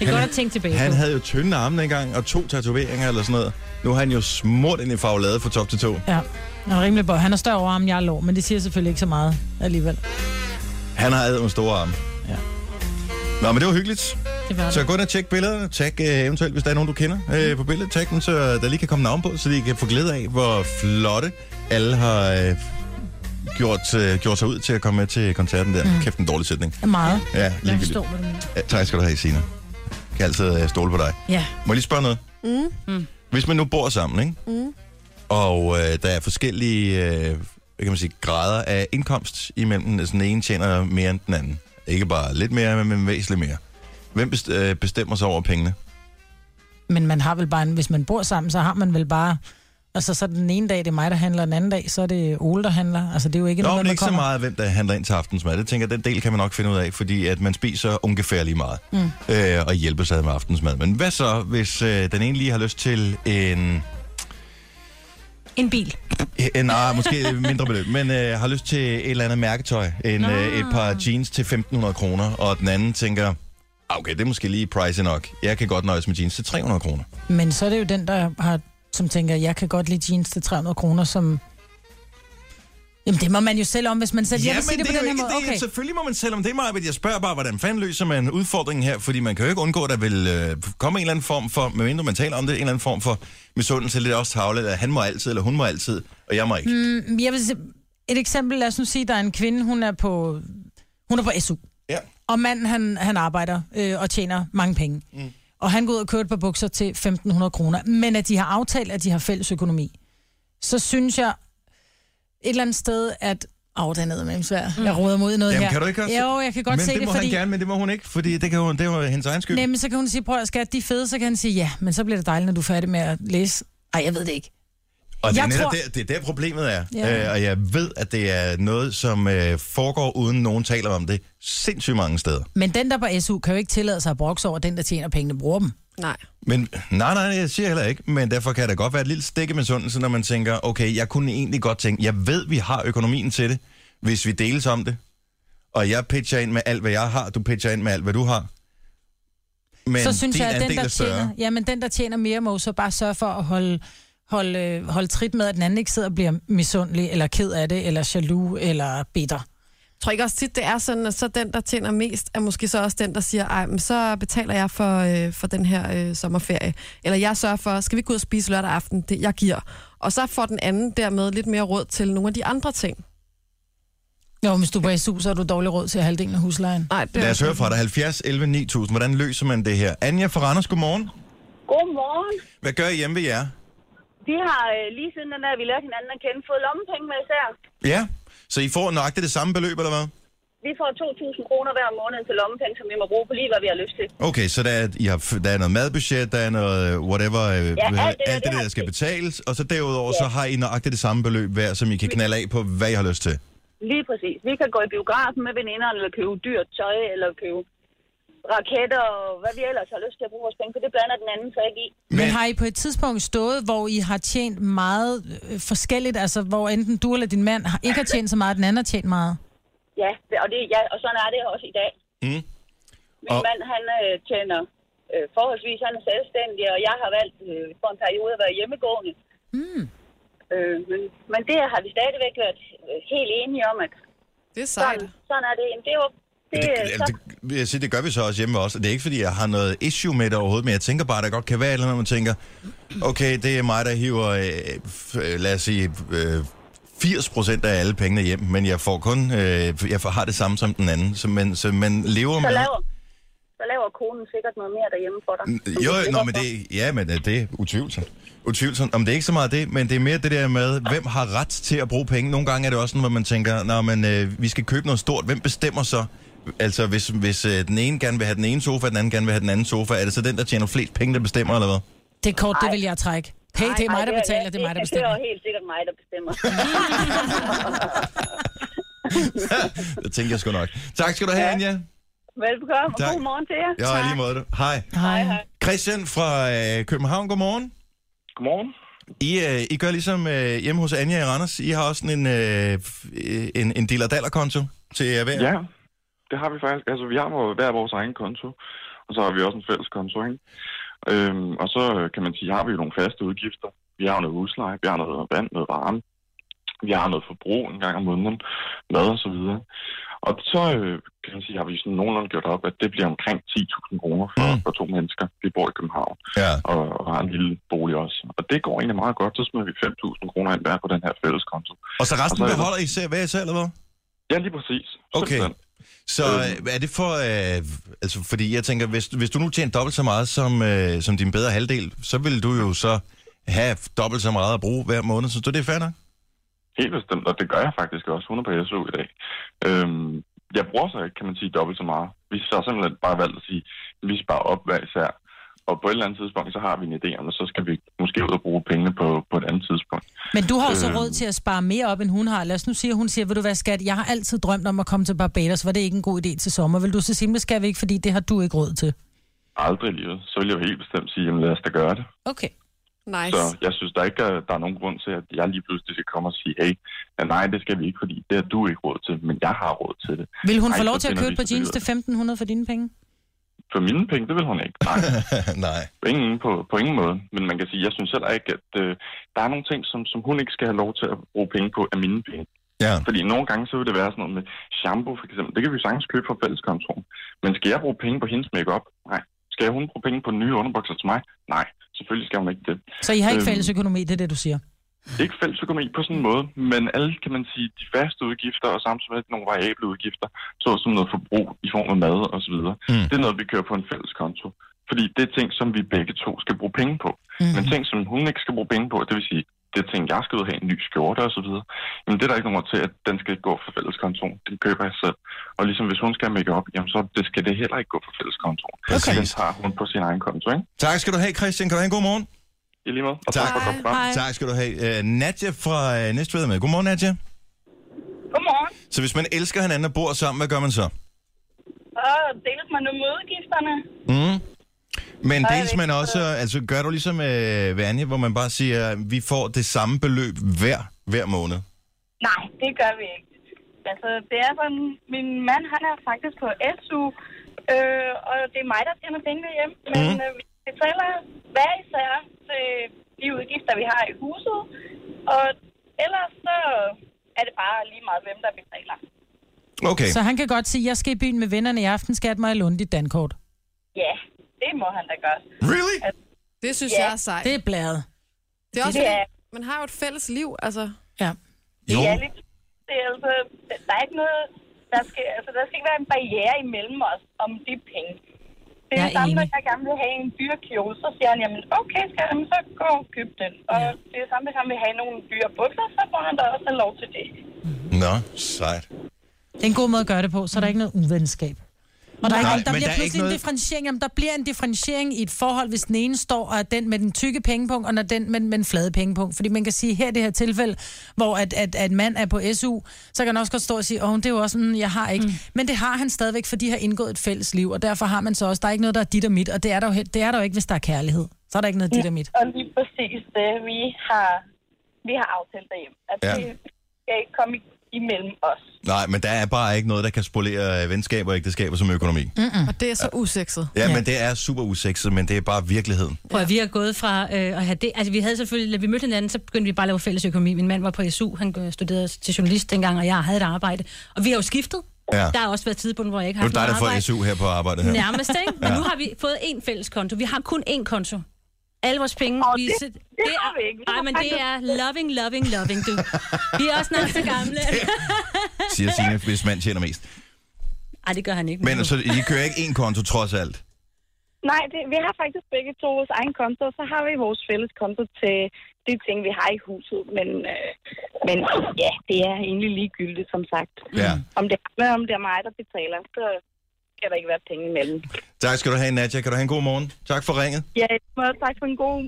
Det er godt at tænke tilbage Han på. havde jo tynde arme dengang, og to tatoveringer eller sådan noget. Nu er han jo smurt ind i farvelade fra top til to. Ja, han er rimelig bøj. Han er større end jeg er lov, men det siger selvfølgelig ikke så meget alligevel. Han har admet store arme. Ja. Nå, men det var hyggeligt. Det var Så det. gå ind og tjek billederne. Tag øh, eventuelt, hvis der er nogen, du kender øh, på billedet. Tag dem, så der lige kan komme navn på, så de kan få glæde af, hvor flotte alle har øh, gjort, øh, gjort sig ud til at komme med til koncerten der. Mm. Kæft en dårlig sætning. Meget. Ja, Jeg ligegyldigt. forstår, hvad du mener. Ja, tak skal du have, Signe. Jeg kan altid øh, stole på dig. Ja. Må jeg lige spørge noget? Mm. Hvis man nu bor sammen, ikke? Mm. og øh, der er forskellige øh, hvad kan man sige, grader af indkomst imellem, altså den ene tjener mere end den anden. Ikke bare lidt mere, men væsentligt mere. Hvem øh, bestemmer sig over pengene? Men man har vel bare, en, hvis man bor sammen, så har man vel bare... Altså, så den ene dag, det er mig, der handler, den anden dag, så er det Ole, der handler. Altså, det er jo ikke Nå, noget, men ikke så kommer... meget, hvem der handler ind til aftensmad. Det tænker den del kan man nok finde ud af, fordi at man spiser ungefær lige meget. Mm. Øh, og hjælper sig med aftensmad. Men hvad så, hvis øh, den ene lige har lyst til en... En bil. en nej, måske et mindre beløb, men øh, har lyst til et eller andet mærketøj. En, Nå. øh, et par jeans til 1.500 kroner, og den anden tænker, "Ah, okay, det er måske lige price nok. Jeg kan godt nøjes med jeans til 300 kroner. Men så er det jo den, der har, som tænker, jeg kan godt lide jeans til 300 kroner, som... Jamen, det må man jo selv om, hvis man selv... jeg vil sige det, på er den jo her måde. det. Okay. Selvfølgelig må man selv om det, Maja, men jeg spørger bare, hvordan fanden løser man udfordringen her? Fordi man kan jo ikke undgå, at der vil øh, komme en eller anden form for, medmindre man taler om det, en eller anden form for misundelse, lidt også tavle, at han må altid, eller hun må altid, og jeg må ikke. Mm, jeg vil sige, et eksempel, lad os nu sige, der er en kvinde, hun er på, hun er på SU. Ja. Og manden, han, han arbejder øh, og tjener mange penge. Mm. Og han går ud og køber et par bukser til 1.500 kroner. Men at de har aftalt, at de har fælles økonomi. Så synes jeg et eller andet sted, at... Åh, oh, den er med svær. Mm. Jeg råder mod noget Jamen, her. kan du ikke også- Jo, jeg kan godt men se det det, må fordi... han gerne, men det må hun ikke, fordi det, kan jo, det er jo hendes egen skyld. Nej, men så kan hun sige, prøv at skat, de er fede, så kan han sige, ja, men så bliver det dejligt, når du er færdig med at læse. Ej, jeg ved det ikke. Og det er Jeg netop tror- der, det er der problemet er. Ja. Øh, og jeg ved, at det er noget, som øh, foregår uden nogen taler om det sindssygt mange steder. Men den, der på SU, kan jo ikke tillade sig at brokse over, den, der tjener pengene, bruger dem. Nej. Men nej, nej, jeg siger heller ikke, men derfor kan der godt være et lille stik med sundelse, når man tænker, okay, jeg kunne egentlig godt tænke, jeg ved, vi har økonomien til det, hvis vi deles om det, og jeg pitcher ind med alt, hvad jeg har, du pitcher ind med alt, hvad du har. Men så synes jeg, at den der, er tjener, ja, men den, der tjener mere, må så bare sørge for at holde, holde, øh, holde trit med, at den anden ikke sidder og bliver misundelig, eller ked af det, eller jaloux, eller bitter. Jeg tror ikke også tit, det er sådan, at så den, der tjener mest, er måske så også den, der siger, ej, men så betaler jeg for, øh, for den her øh, sommerferie. Eller jeg sørger for, skal vi gå ud og spise lørdag aften, det jeg giver. Og så får den anden dermed lidt mere råd til nogle af de andre ting. Jo, hvis du er på SU, så har du dårlig råd til halvdelen af huslejen. Nej, det Lad er os høre fra dig. 70 11 9000. Hvordan løser man det her? Anja fra Randers, godmorgen. Godmorgen. Hvad gør I hjemme ved jer? Vi har øh, lige siden den der, vi lærte hinanden at kende, fået lommepenge med især. Ja, så I får nøjagtigt det samme beløb, eller hvad? Vi får 2.000 kroner hver måned til lommepenge, som vi må bruge på lige, hvad vi har lyst til. Okay, så der er, I har, der er noget madbudget, der er noget øh, whatever, øh, alt det der, alt det, det der, der skal betales, og så derudover, Ja. så har I nøjagtigt det samme beløb hver, som I kan knalde af på, hvad I har lyst til. Lige præcis. Vi kan gå i biografen med veninderne, eller købe dyrt tøj, eller købe raketter, og hvad vi ellers har lyst til at bruge vores penge på. Det blander den anden så ikke i. Men, Men har I på et tidspunkt stået, hvor I har tjent meget øh, forskelligt, altså hvor enten du eller din mand har, ikke har tjent så meget, og den anden har tjent meget? Ja, og, det, ja, og sådan er det også i dag. Mm. Min Og- mand, han øh, tjener øh, forholdsvis, han er selvstændig, og jeg har valgt øh, for en periode at være hjemmegående. Mm. Øh, men, men det har vi stadigvæk været øh, helt enige om, at Det er sejt. sådan, sådan er det. Jamen, det er jo... Det, Det, altså, det, jeg sige, det gør vi så også hjemme også. Det er ikke, fordi jeg har noget issue med det overhovedet, men jeg tænker bare, at der godt kan være eller andet, man tænker, okay, det er mig, der hiver, øh, øh, lad os sige, øh, 80 procent af alle pengene hjem, men jeg får kun, øh, jeg får, har det samme som den anden. Så man, så man lever så, med... laver, så laver konen sikkert noget mere derhjemme for dig. Jo, nå, men det, ja, men øh, det er utvivlsomt. Utvivlsomt. Om det er ikke så meget det, men det er mere det der med, hvem har ret til at bruge penge. Nogle gange er det også sådan, hvor man tænker, når man, øh, vi skal købe noget stort. Hvem bestemmer så? Altså, hvis, hvis øh, den ene gerne vil have den ene sofa, og den anden gerne vil have den anden sofa, er det så den, der tjener flest penge, der bestemmer, eller hvad? Det er kort, det vil jeg trække. Hey, det er mig, der betaler, det er mig, der Det bestemmer. er helt sikkert mig, der bestemmer. (laughs) (laughs) det tænker jeg sgu nok. Tak skal du have, Anja. Velbekomme, og Tak. god morgen til jer. Ja, i lige måde. du. Hej. Hej. Christian fra øh, København, godmorgen. Godmorgen. I, øh, I gør ligesom øh, hjemme hos Anja i Randers. I har også sådan en, øh, en, en del af konto til jer hver. Ja, det har vi faktisk. Altså, vi har hver vores egen konto, og så har vi også en fælles konto, ikke? Øhm, og så øh, kan man sige, har vi jo nogle faste udgifter. Vi har noget husleje, vi har noget vand, noget varme, vi har noget forbrug en gang om måneden, mad og så videre. Og så øh, kan man sige, har vi sådan nogenlunde gjort op, at det bliver omkring 10.000 kroner for, Mm. for to mennesker. Vi bor i København Ja. og, og har en lille bolig også. Og det går egentlig meget godt. Så smider vi 5.000 kroner ind hver på den her fælles konto. Og så resten Og så er beholder I selv, hver især, eller hvad? Ja, lige præcis. Okay. Simpelthen. Så øh, er det for... Øh, altså, fordi jeg tænker, hvis, hvis du nu tjener dobbelt så meget som, øh, som din bedre halvdel, så vil du jo så have dobbelt så meget at bruge hver måned. Så det er fair nok? Helt bestemt, og det gør jeg faktisk også. Hun er på SU i dag. Øhm, jeg bruger så ikke, kan man sige, dobbelt så meget. Vi har simpelthen bare valgt at sige, at vi sparer op hver især. Og på et eller andet tidspunkt, så har vi en idé om, at så skal vi måske ud og bruge pengene på, på et andet tidspunkt. Men du har jo så Øhm. råd til at spare mere op, end hun har. Lad os nu sige, at hun siger, vil du være skat, jeg har altid drømt om at komme til Barbados. Var det ikke en god idé til sommer? Vil du så sige, det skal vi ikke, fordi det har du ikke råd til? Aldrig i livet. Så vil jeg jo helt bestemt sige, at lad os da gøre det. Okay. Nice. Så jeg synes der ikke, at der er nogen grund til, at jeg lige pludselig skal komme og sige, hey, ja, nej, det skal vi ikke, fordi det har du ikke råd til, men jeg har råd til det. Vil hun Ej, få lov til at købe par jeans til 1.500 for dine penge? For mine penge, det vil hun ikke. Nej. (laughs) Nej. På ingen, på, på ingen måde. Men man kan sige, jeg synes heller ikke, at øh, der er nogle ting, som, som hun ikke skal have lov til at bruge penge på af mine penge. Ja. Fordi nogle gange, så vil det være sådan noget med shampoo, for eksempel. Det kan vi jo sagtens købe fra fælleskontoren. Men skal jeg bruge penge på hendes makeup? Nej. Skal hun bruge penge på nye underbukser til mig? Nej. Selvfølgelig skal hun ikke det. Så I har ikke Øhm. fælles økonomi, det er det, du siger? Ikke fælles økonomi på sådan en måde, men alle, kan man sige, de faste udgifter og samtidig nogle variable udgifter, såsom noget forbrug i form af mad og så videre. Mm. Det er noget, vi kører på en fælles konto. Fordi det er ting, som vi begge to skal bruge penge på. Mm. Men ting, som hun ikke skal bruge penge på, det vil sige, det er ting, jeg skal ud og have en ny skjorte og så videre. Jamen det er der ikke nogen til, at den skal gå for fælleskontoen. Den køber jeg selv. Og ligesom hvis hun skal have make-up, jamen så det skal det heller ikke gå for fælleskontoen. Præcis. Den har hun på sin egen konto, ikke? Tak skal du have, Christian. Kan du have en god morgen? I lige måde. Og Tak. tak for program. Hej. Tak skal du have. Uh, Nadja fra uh, Næstved med. Godmorgen, Nadja. Godmorgen. Så hvis man elsker hinanden og bor sammen, hvad gør man så? Så deles man nu med udgifterne. Mm. Men Nej, dels man ved også, altså gør du ligesom øh, Vanja, hvor man bare siger, at vi får det samme beløb hver, hver måned? Nej, det gør vi ikke. Altså, det er sådan, min mand, han er faktisk på SU, øh, og det er mig, der tjener pengene hjem. Men mm. øh, vi betaler hver især til de udgifter, vi har i huset. Og ellers så er det bare lige meget, hvem der betaler. Okay. Så han kan godt sige, jeg skal i byen med vennerne i aften, skat mig i dit dankort. Ja, det må han da gøre. Really? Det synes Ja. jeg er sejt. Det er blæret. Det er også Det er- man har jo et fælles liv, altså. Ja. Jo. Ja, lige, det er altså, der er ikke noget, der skal, altså, der skal ikke være en barriere imellem os om de penge. Det er Jeg det samme, når jeg gerne vil have en dyr kjole, så siger han, jamen okay, skal jamen, så gå og køb den. Og Ja. det er samme, hvis han vil have nogle dyre bukser, så får han da også lov til det. Nå, sejt. Det er en god måde at gøre det på, så er der ikke noget uvenskab. Og der, er Nej, ikke, der men bliver der er ikke pludselig noget- en differentiering. Jamen, der bliver en differentiering i et forhold, hvis den ene står og er den med den tykke pengepunkt, og når den med, med den flade pengepunkt. Fordi man kan sige, her i det her tilfælde, hvor at, at, at en mand er på SU, så kan han også godt stå og sige, åh, det er jo også, mm, jeg har ikke. Mm. Men det har han stadigvæk, for de har indgået et fælles liv, og derfor har man så også, der er ikke noget, der er dit og mit, og det er der jo, det er der jo ikke, hvis der er kærlighed. Så er der ikke noget dit og mit. Og lige præcis det, vi har, vi har aftalt derhjemme. At Ja. ja. det skal ikke komme i- imellem os. Nej, men der er bare ikke noget, der kan spolere øh, venskaber og ægteskaber som økonomi. Mm. Og det er så usekset. Ja, Ja. men det er super usekset, men det er bare virkeligheden. Prøv at vi har gået fra øh, at have det... Altså, vi havde selvfølgelig... Da vi mødte hinanden, så begyndte vi bare at lave fælles økonomi. Min mand var på SU, han øh, studerede til journalist dengang, og jeg havde et arbejde. Og vi har jo skiftet. Ja. Der har også været tidspunkter, hvor jeg ikke Nu har er det dig, der får. SU her på arbejdet her. Nærmest, ikke? Men Ja. nu har vi fået én fælles konto. Vi har kun én konto. Alle vores penge... Åh, vi, det- sæt- det har vi ikke. Nej, men det er loving, loving, loving, du. Vi er også nok så gamle. (laughs) Siger Signe, hvis mand tjener mest. Ej, det gør han ikke. Men så I kører ikke én konto trods alt? Nej, det, vi har faktisk begge to vores egen konto, så har vi vores fælles konto til de ting, vi har i huset. Men, øh, men ja, det er egentlig ligegyldigt, som sagt. Ja. Om det, om det er mig, der betaler, så skal der ikke være penge imellem. Tak skal du have, Nadja. Kan du have en god morgen? Tak for ringet. Ja, og tak for en god,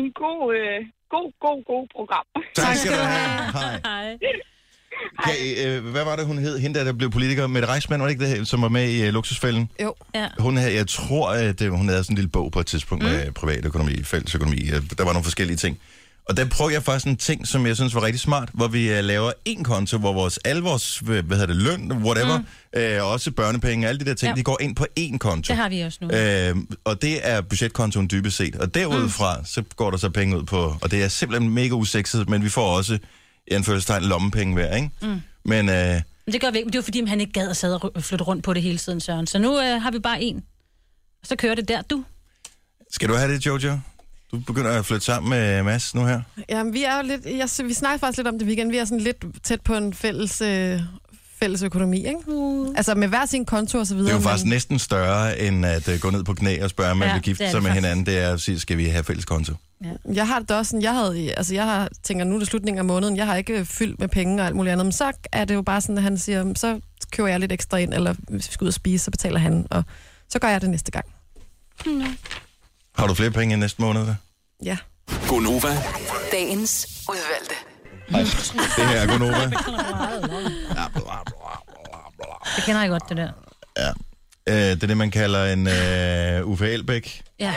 en god, øh, god, god, god program. Tak skal du have. Hej. (laughs) Hej. Kan, øh, hvad var det, hun hed? Hende, der, der blev politiker. Mette Reichmann, var det ikke det, som var med i uh, Luksusfælden? Jo. Ja. Hun havde, jeg tror, at øh, hun havde sådan en lille bog på et tidspunkt mm. med privatøkonomi, fællesøkonomi. Øh, Der var nogle forskellige ting. Og der prøvede jeg faktisk en ting, som jeg synes var rigtig smart, hvor vi uh, laver en konto, hvor vores, alle vores, hvad hedder det, løn, whatever, mm. øh, også børnepenge, alle de der ting, ja. De går ind på én konto. Det har vi også nu. Øh, og det er budgetkontoen dybest set. Og derudfra, mm. så går der så penge ud på, og det er simpelthen mega usekset, men vi får også, i anførselstegn, lommepenge hver, ikke? Mm. Men øh, Men det gør vi ikke, men det var fordi, han ikke gad at sidde og flytte rundt på det hele tiden, Søren. Så nu øh, har vi bare en. Og så kører det der, du. skal du have det, Jojo? Du begynder at flytte sammen med Mads nu her. Jamen, vi er jo lidt... Jeg, vi snakker faktisk lidt om det i weekenden. Vi er sådan lidt tæt på en fælles, øh, fælles økonomi, ikke? Mm. Altså med hver sin konto og så videre. Det er jo men- faktisk næsten større, end at uh, gå ned på knæ og spørge, om man Ja, vil gifte sig med faktisk. hinanden. Det er at sige, skal vi have fælles konto? Jeg har det også sådan, jeg havde, altså jeg har, tænker, nu er det slutningen af måneden, jeg har ikke øh, fyldt med penge og alt muligt andet, men så er det jo bare sådan, at han siger, "Men så køber jeg lidt ekstra ind, eller hvis vi skal ud og spise, så betaler han, og så gør jeg det næste gang. Har du flere penge i næste måned? Da? Ja. Gonova. Dagens udvalgte. Det her er Gunova. (laughs) Det kender jeg godt, det der. Ja. Uh, det er det, man kalder en uh, Uffe Elbæk. Ja.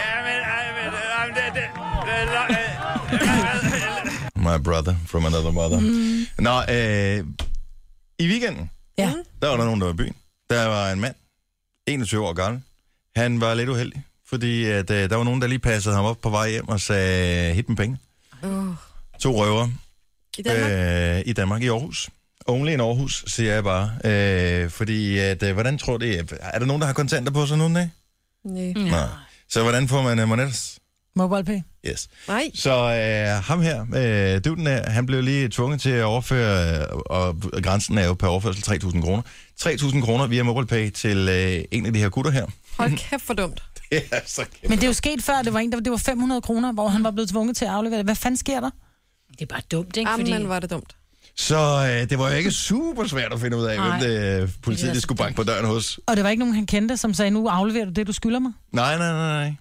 My brother from another mother. Mm. Nå, øh, i weekenden, Ja. der var der nogen, der var i byen. Der var en mand, 21 år gammel. Han var lidt uheldig, fordi at, øh, der var nogen, der lige passede ham op på vej hjem og sagde, hit med penge. Uh. To røver. I Danmark? Øh, I Danmark, i Aarhus. Only in Aarhus, siger jeg bare. Øh, fordi, at, øh, hvordan tror det er? der nogen, der har kontanter på sig nu, nej? Nej. Nej. Så hvordan får man uh, monetters? Mobile pay. Yes. Nej. Så øh, ham her, øh, duden her, han blev lige tvunget til at overføre, øh, og grænsen er jo per overførsel 3.000 kroner. 3.000 kroner via MobilePay til øh, en af de her gutter her. Hold kæft for dumt. (laughs) Så. Men det er jo sket før, det var en, der det var 500 kroner, hvor han var blevet tvunget til at aflevere det. Hvad fanden sker der? Det er bare dumt, ikke? Jamen, Fordi... var det dumt. Så øh, det var jo ikke super svært at finde ud af, Nej. hvem det, øh, politiet Det skulle banke på døren hos. Og det var ikke nogen, han kendte, som sagde, nu afleverer du det, du skylder mig. Nej, nej, nej, nej.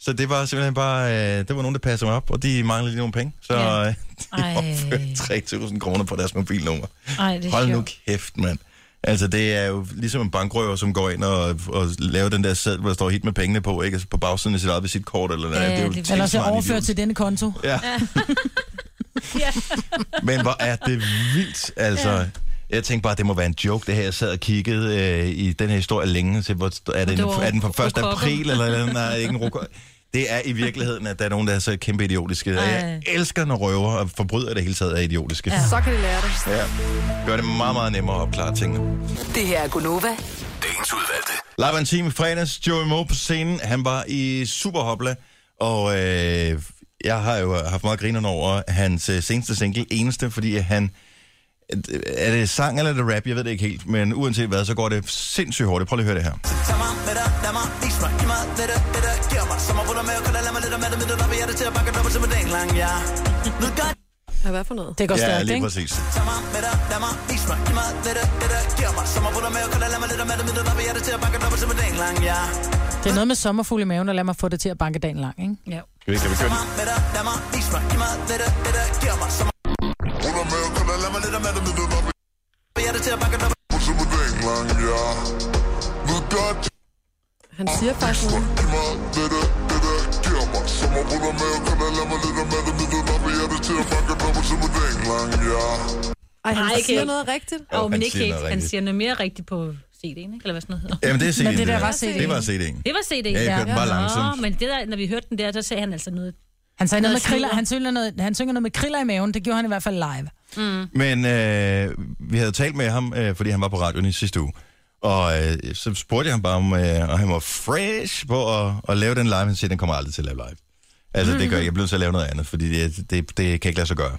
Så det var simpelthen bare, øh, det var nogen, der passede mig op, og de manglede lige nogle penge. Så Ja. øh, (laughs) de Ej. overførte 3.000 kroner på deres mobilnummer. Ej, det er Hold nu sjovt. kæft, mand. Altså, det er jo ligesom en bankrøver, som går ind og, og laver den der sæd, hvor der står hit med pengene på, ikke? Altså på bagsiden af sit eget visitkort eller noget. Ja, det er jo det Eller så tilsvarende overført til denne konto. Ja. (laughs) ja. Men hvor er det vildt, altså. Ja. Jeg tænkte bare, det må være en joke, det her. Jeg sad og kiggede øh, i den her historie længe til, hvor, er, det en, er den fra 1. rokokker. april, eller, eller nej, ikke en roko- Det er i virkeligheden, at der er nogen, der er så kæmpe idiotiske. Og Jeg Ej. elsker, når røver og forbrydere i det hele taget er idiotiske. Ja. Så kan de lære det. Ja. Gør det meget, meget nemmere at opklare tingene. Det her er Gunova. Dagens udvalgte. Live en time i fredags. Joey Moe på scenen. Han var i Superhopla. Og øh, jeg har jo haft meget grinerne over hans øh, seneste single. Eneste, fordi han... Er det sang eller er det rap? Jeg ved det ikke helt. Men uanset hvad, så går det sindssygt hurtigt. Prøv lige at høre det her. Er ja. Ja, hvad for noget? Det går Ja, stærkt, lige ikke? præcis. Mig, giv mig det er det til at banke dobbelt som en dag lang, ja. Det er noget med sommerfugl i maven, og lad mig få det til at banke dagen lang, ikke? Ja. Kan vi, kan vi til at. Nu gør Han siger faktisk noget. Og. Ej, han Ej, ikke siger noget rigtigt. Jo, Åh, oh, men han ikke helt. Han siger noget mere rigtigt på CD'en, ikke? Eller hvad sådan noget hedder. Jamen, det er CD'en. Men det der var CD'en. Det var CD'en. Det var CD'en, Ja, jeg kørte den bare Nå, langsomt. men det der, når vi hørte den der, så sagde han altså noget. Han sagde noget med kriller. Han synger noget, han synger noget med kriller i maven. Det gjorde han i hvert fald live. Mm. Men øh, vi havde talt med ham, øh, fordi han var på radioen i sidste uge. Og øh, så spurgte jeg ham bare om, øh, og han var fresh på at, at lave den live. Han siger, den kommer aldrig til at lave live. Altså, det gør jeg. Jeg bliver nødt til at lave noget andet, fordi det, det, det kan ikke lade sig gøre.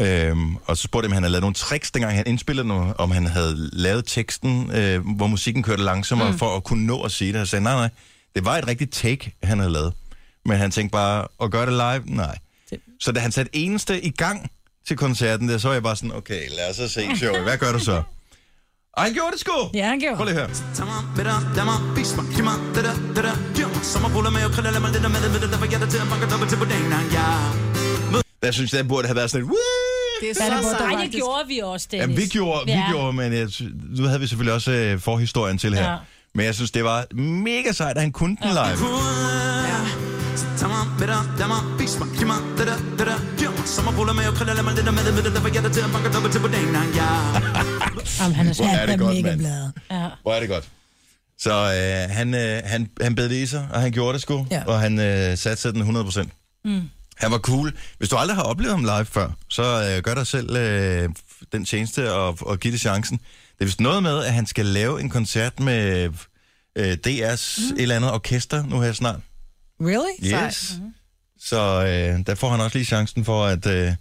Øhm, og så spurgte jeg, om han havde lavet nogle tricks, dengang han indspillede noget, om han havde lavet teksten, øh, hvor musikken kørte langsommere, mm. for at kunne nå at sige det. Og jeg sagde, nej, nej, Det var et rigtigt take, han havde lavet. Men han tænkte bare, at gøre det live? Nej. Så da han satte eneste i gang til koncerten, der så var jeg bare sådan, okay, lad os så se showet. Hvad gør du så? Og han gjorde det sgu! Ja, han gjorde. Prøv lige at høre. Jeg ja. Synes, det burde have været sådan et, Woo! Det er Ja, så burde sejt. Ej, det gjorde vi også, Ja, Dennis. vi gjorde, vi Ja. gjorde men jeg, nu havde vi selvfølgelig også øh, forhistorien til her. Ja. Men jeg synes, det var mega sejt, at han kunne den live. Tag mig, med dig, lad mig, vis mig, giv mig, det der, det der, giv mig Sommerruller med og kriller, lad mig lidt med det, med det, der får dig til at banke dobbelt til på dagen, ja. (laughs) Jamen, han er så... Hvor er det godt, mand. Ja. Hvor er det godt. Så øh, han, øh, han, han bed det i sig, og han gjorde det sgu, Ja. og han øh, satte den 100 procent. Mm. Han var cool. Hvis du aldrig har oplevet ham live før, så øh, gør dig selv øh, den tjeneste og, og giv det chancen. Det er vist noget med, at han skal lave en koncert med øh, DR's mm. et eller andet orkester nu her snart. Really? Yes. Så øh, der får han også lige chancen for at, øh,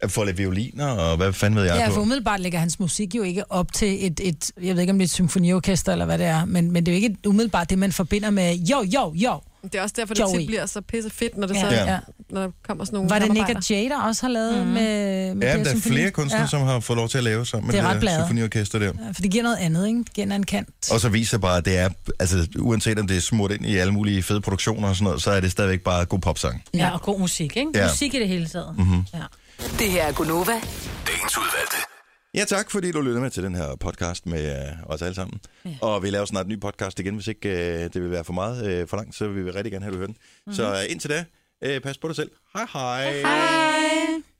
at få lidt violiner, og hvad fanden ved jeg Ja, på. for umiddelbart lægger hans musik jo ikke op til et, et jeg ved ikke om det er et symfoniorkester eller hvad det er, men, men det er jo ikke umiddelbart det, man forbinder med jo, jo, jo. Det er også derfor, det Joey. tit bliver så pisse fedt, når, det Ja. så, Ja. når der kommer sådan nogle Var det Nick og Jay, der også har lavet mm. med, med Ja, det der er symfoni? flere kunstnere, ja. som har fået lov til at lave sammen med Det er det, bladet. symfoniorkester der. Ja, for det giver noget andet, ikke? Det giver en anden kant. Og så viser bare, at det er, altså uanset om det er smurt ind i alle mulige fede produktioner og sådan noget, så er det stadigvæk bare god popsang. Ja, og god musik, ikke? Ja. Musik i det hele taget. Mhm. Ja. Det her er Gunova. Dagens udvalgte. Ja, tak fordi du lyttede med til den her podcast med øh, os alle sammen. Ja. Og vi laver snart en ny podcast igen, hvis ikke øh, det vil være for meget øh, for langt, så vil vi rigtig gerne have, at du hører den. Mm-hmm. Så øh, indtil da, øh, pas på dig selv. Hej hej. Hej.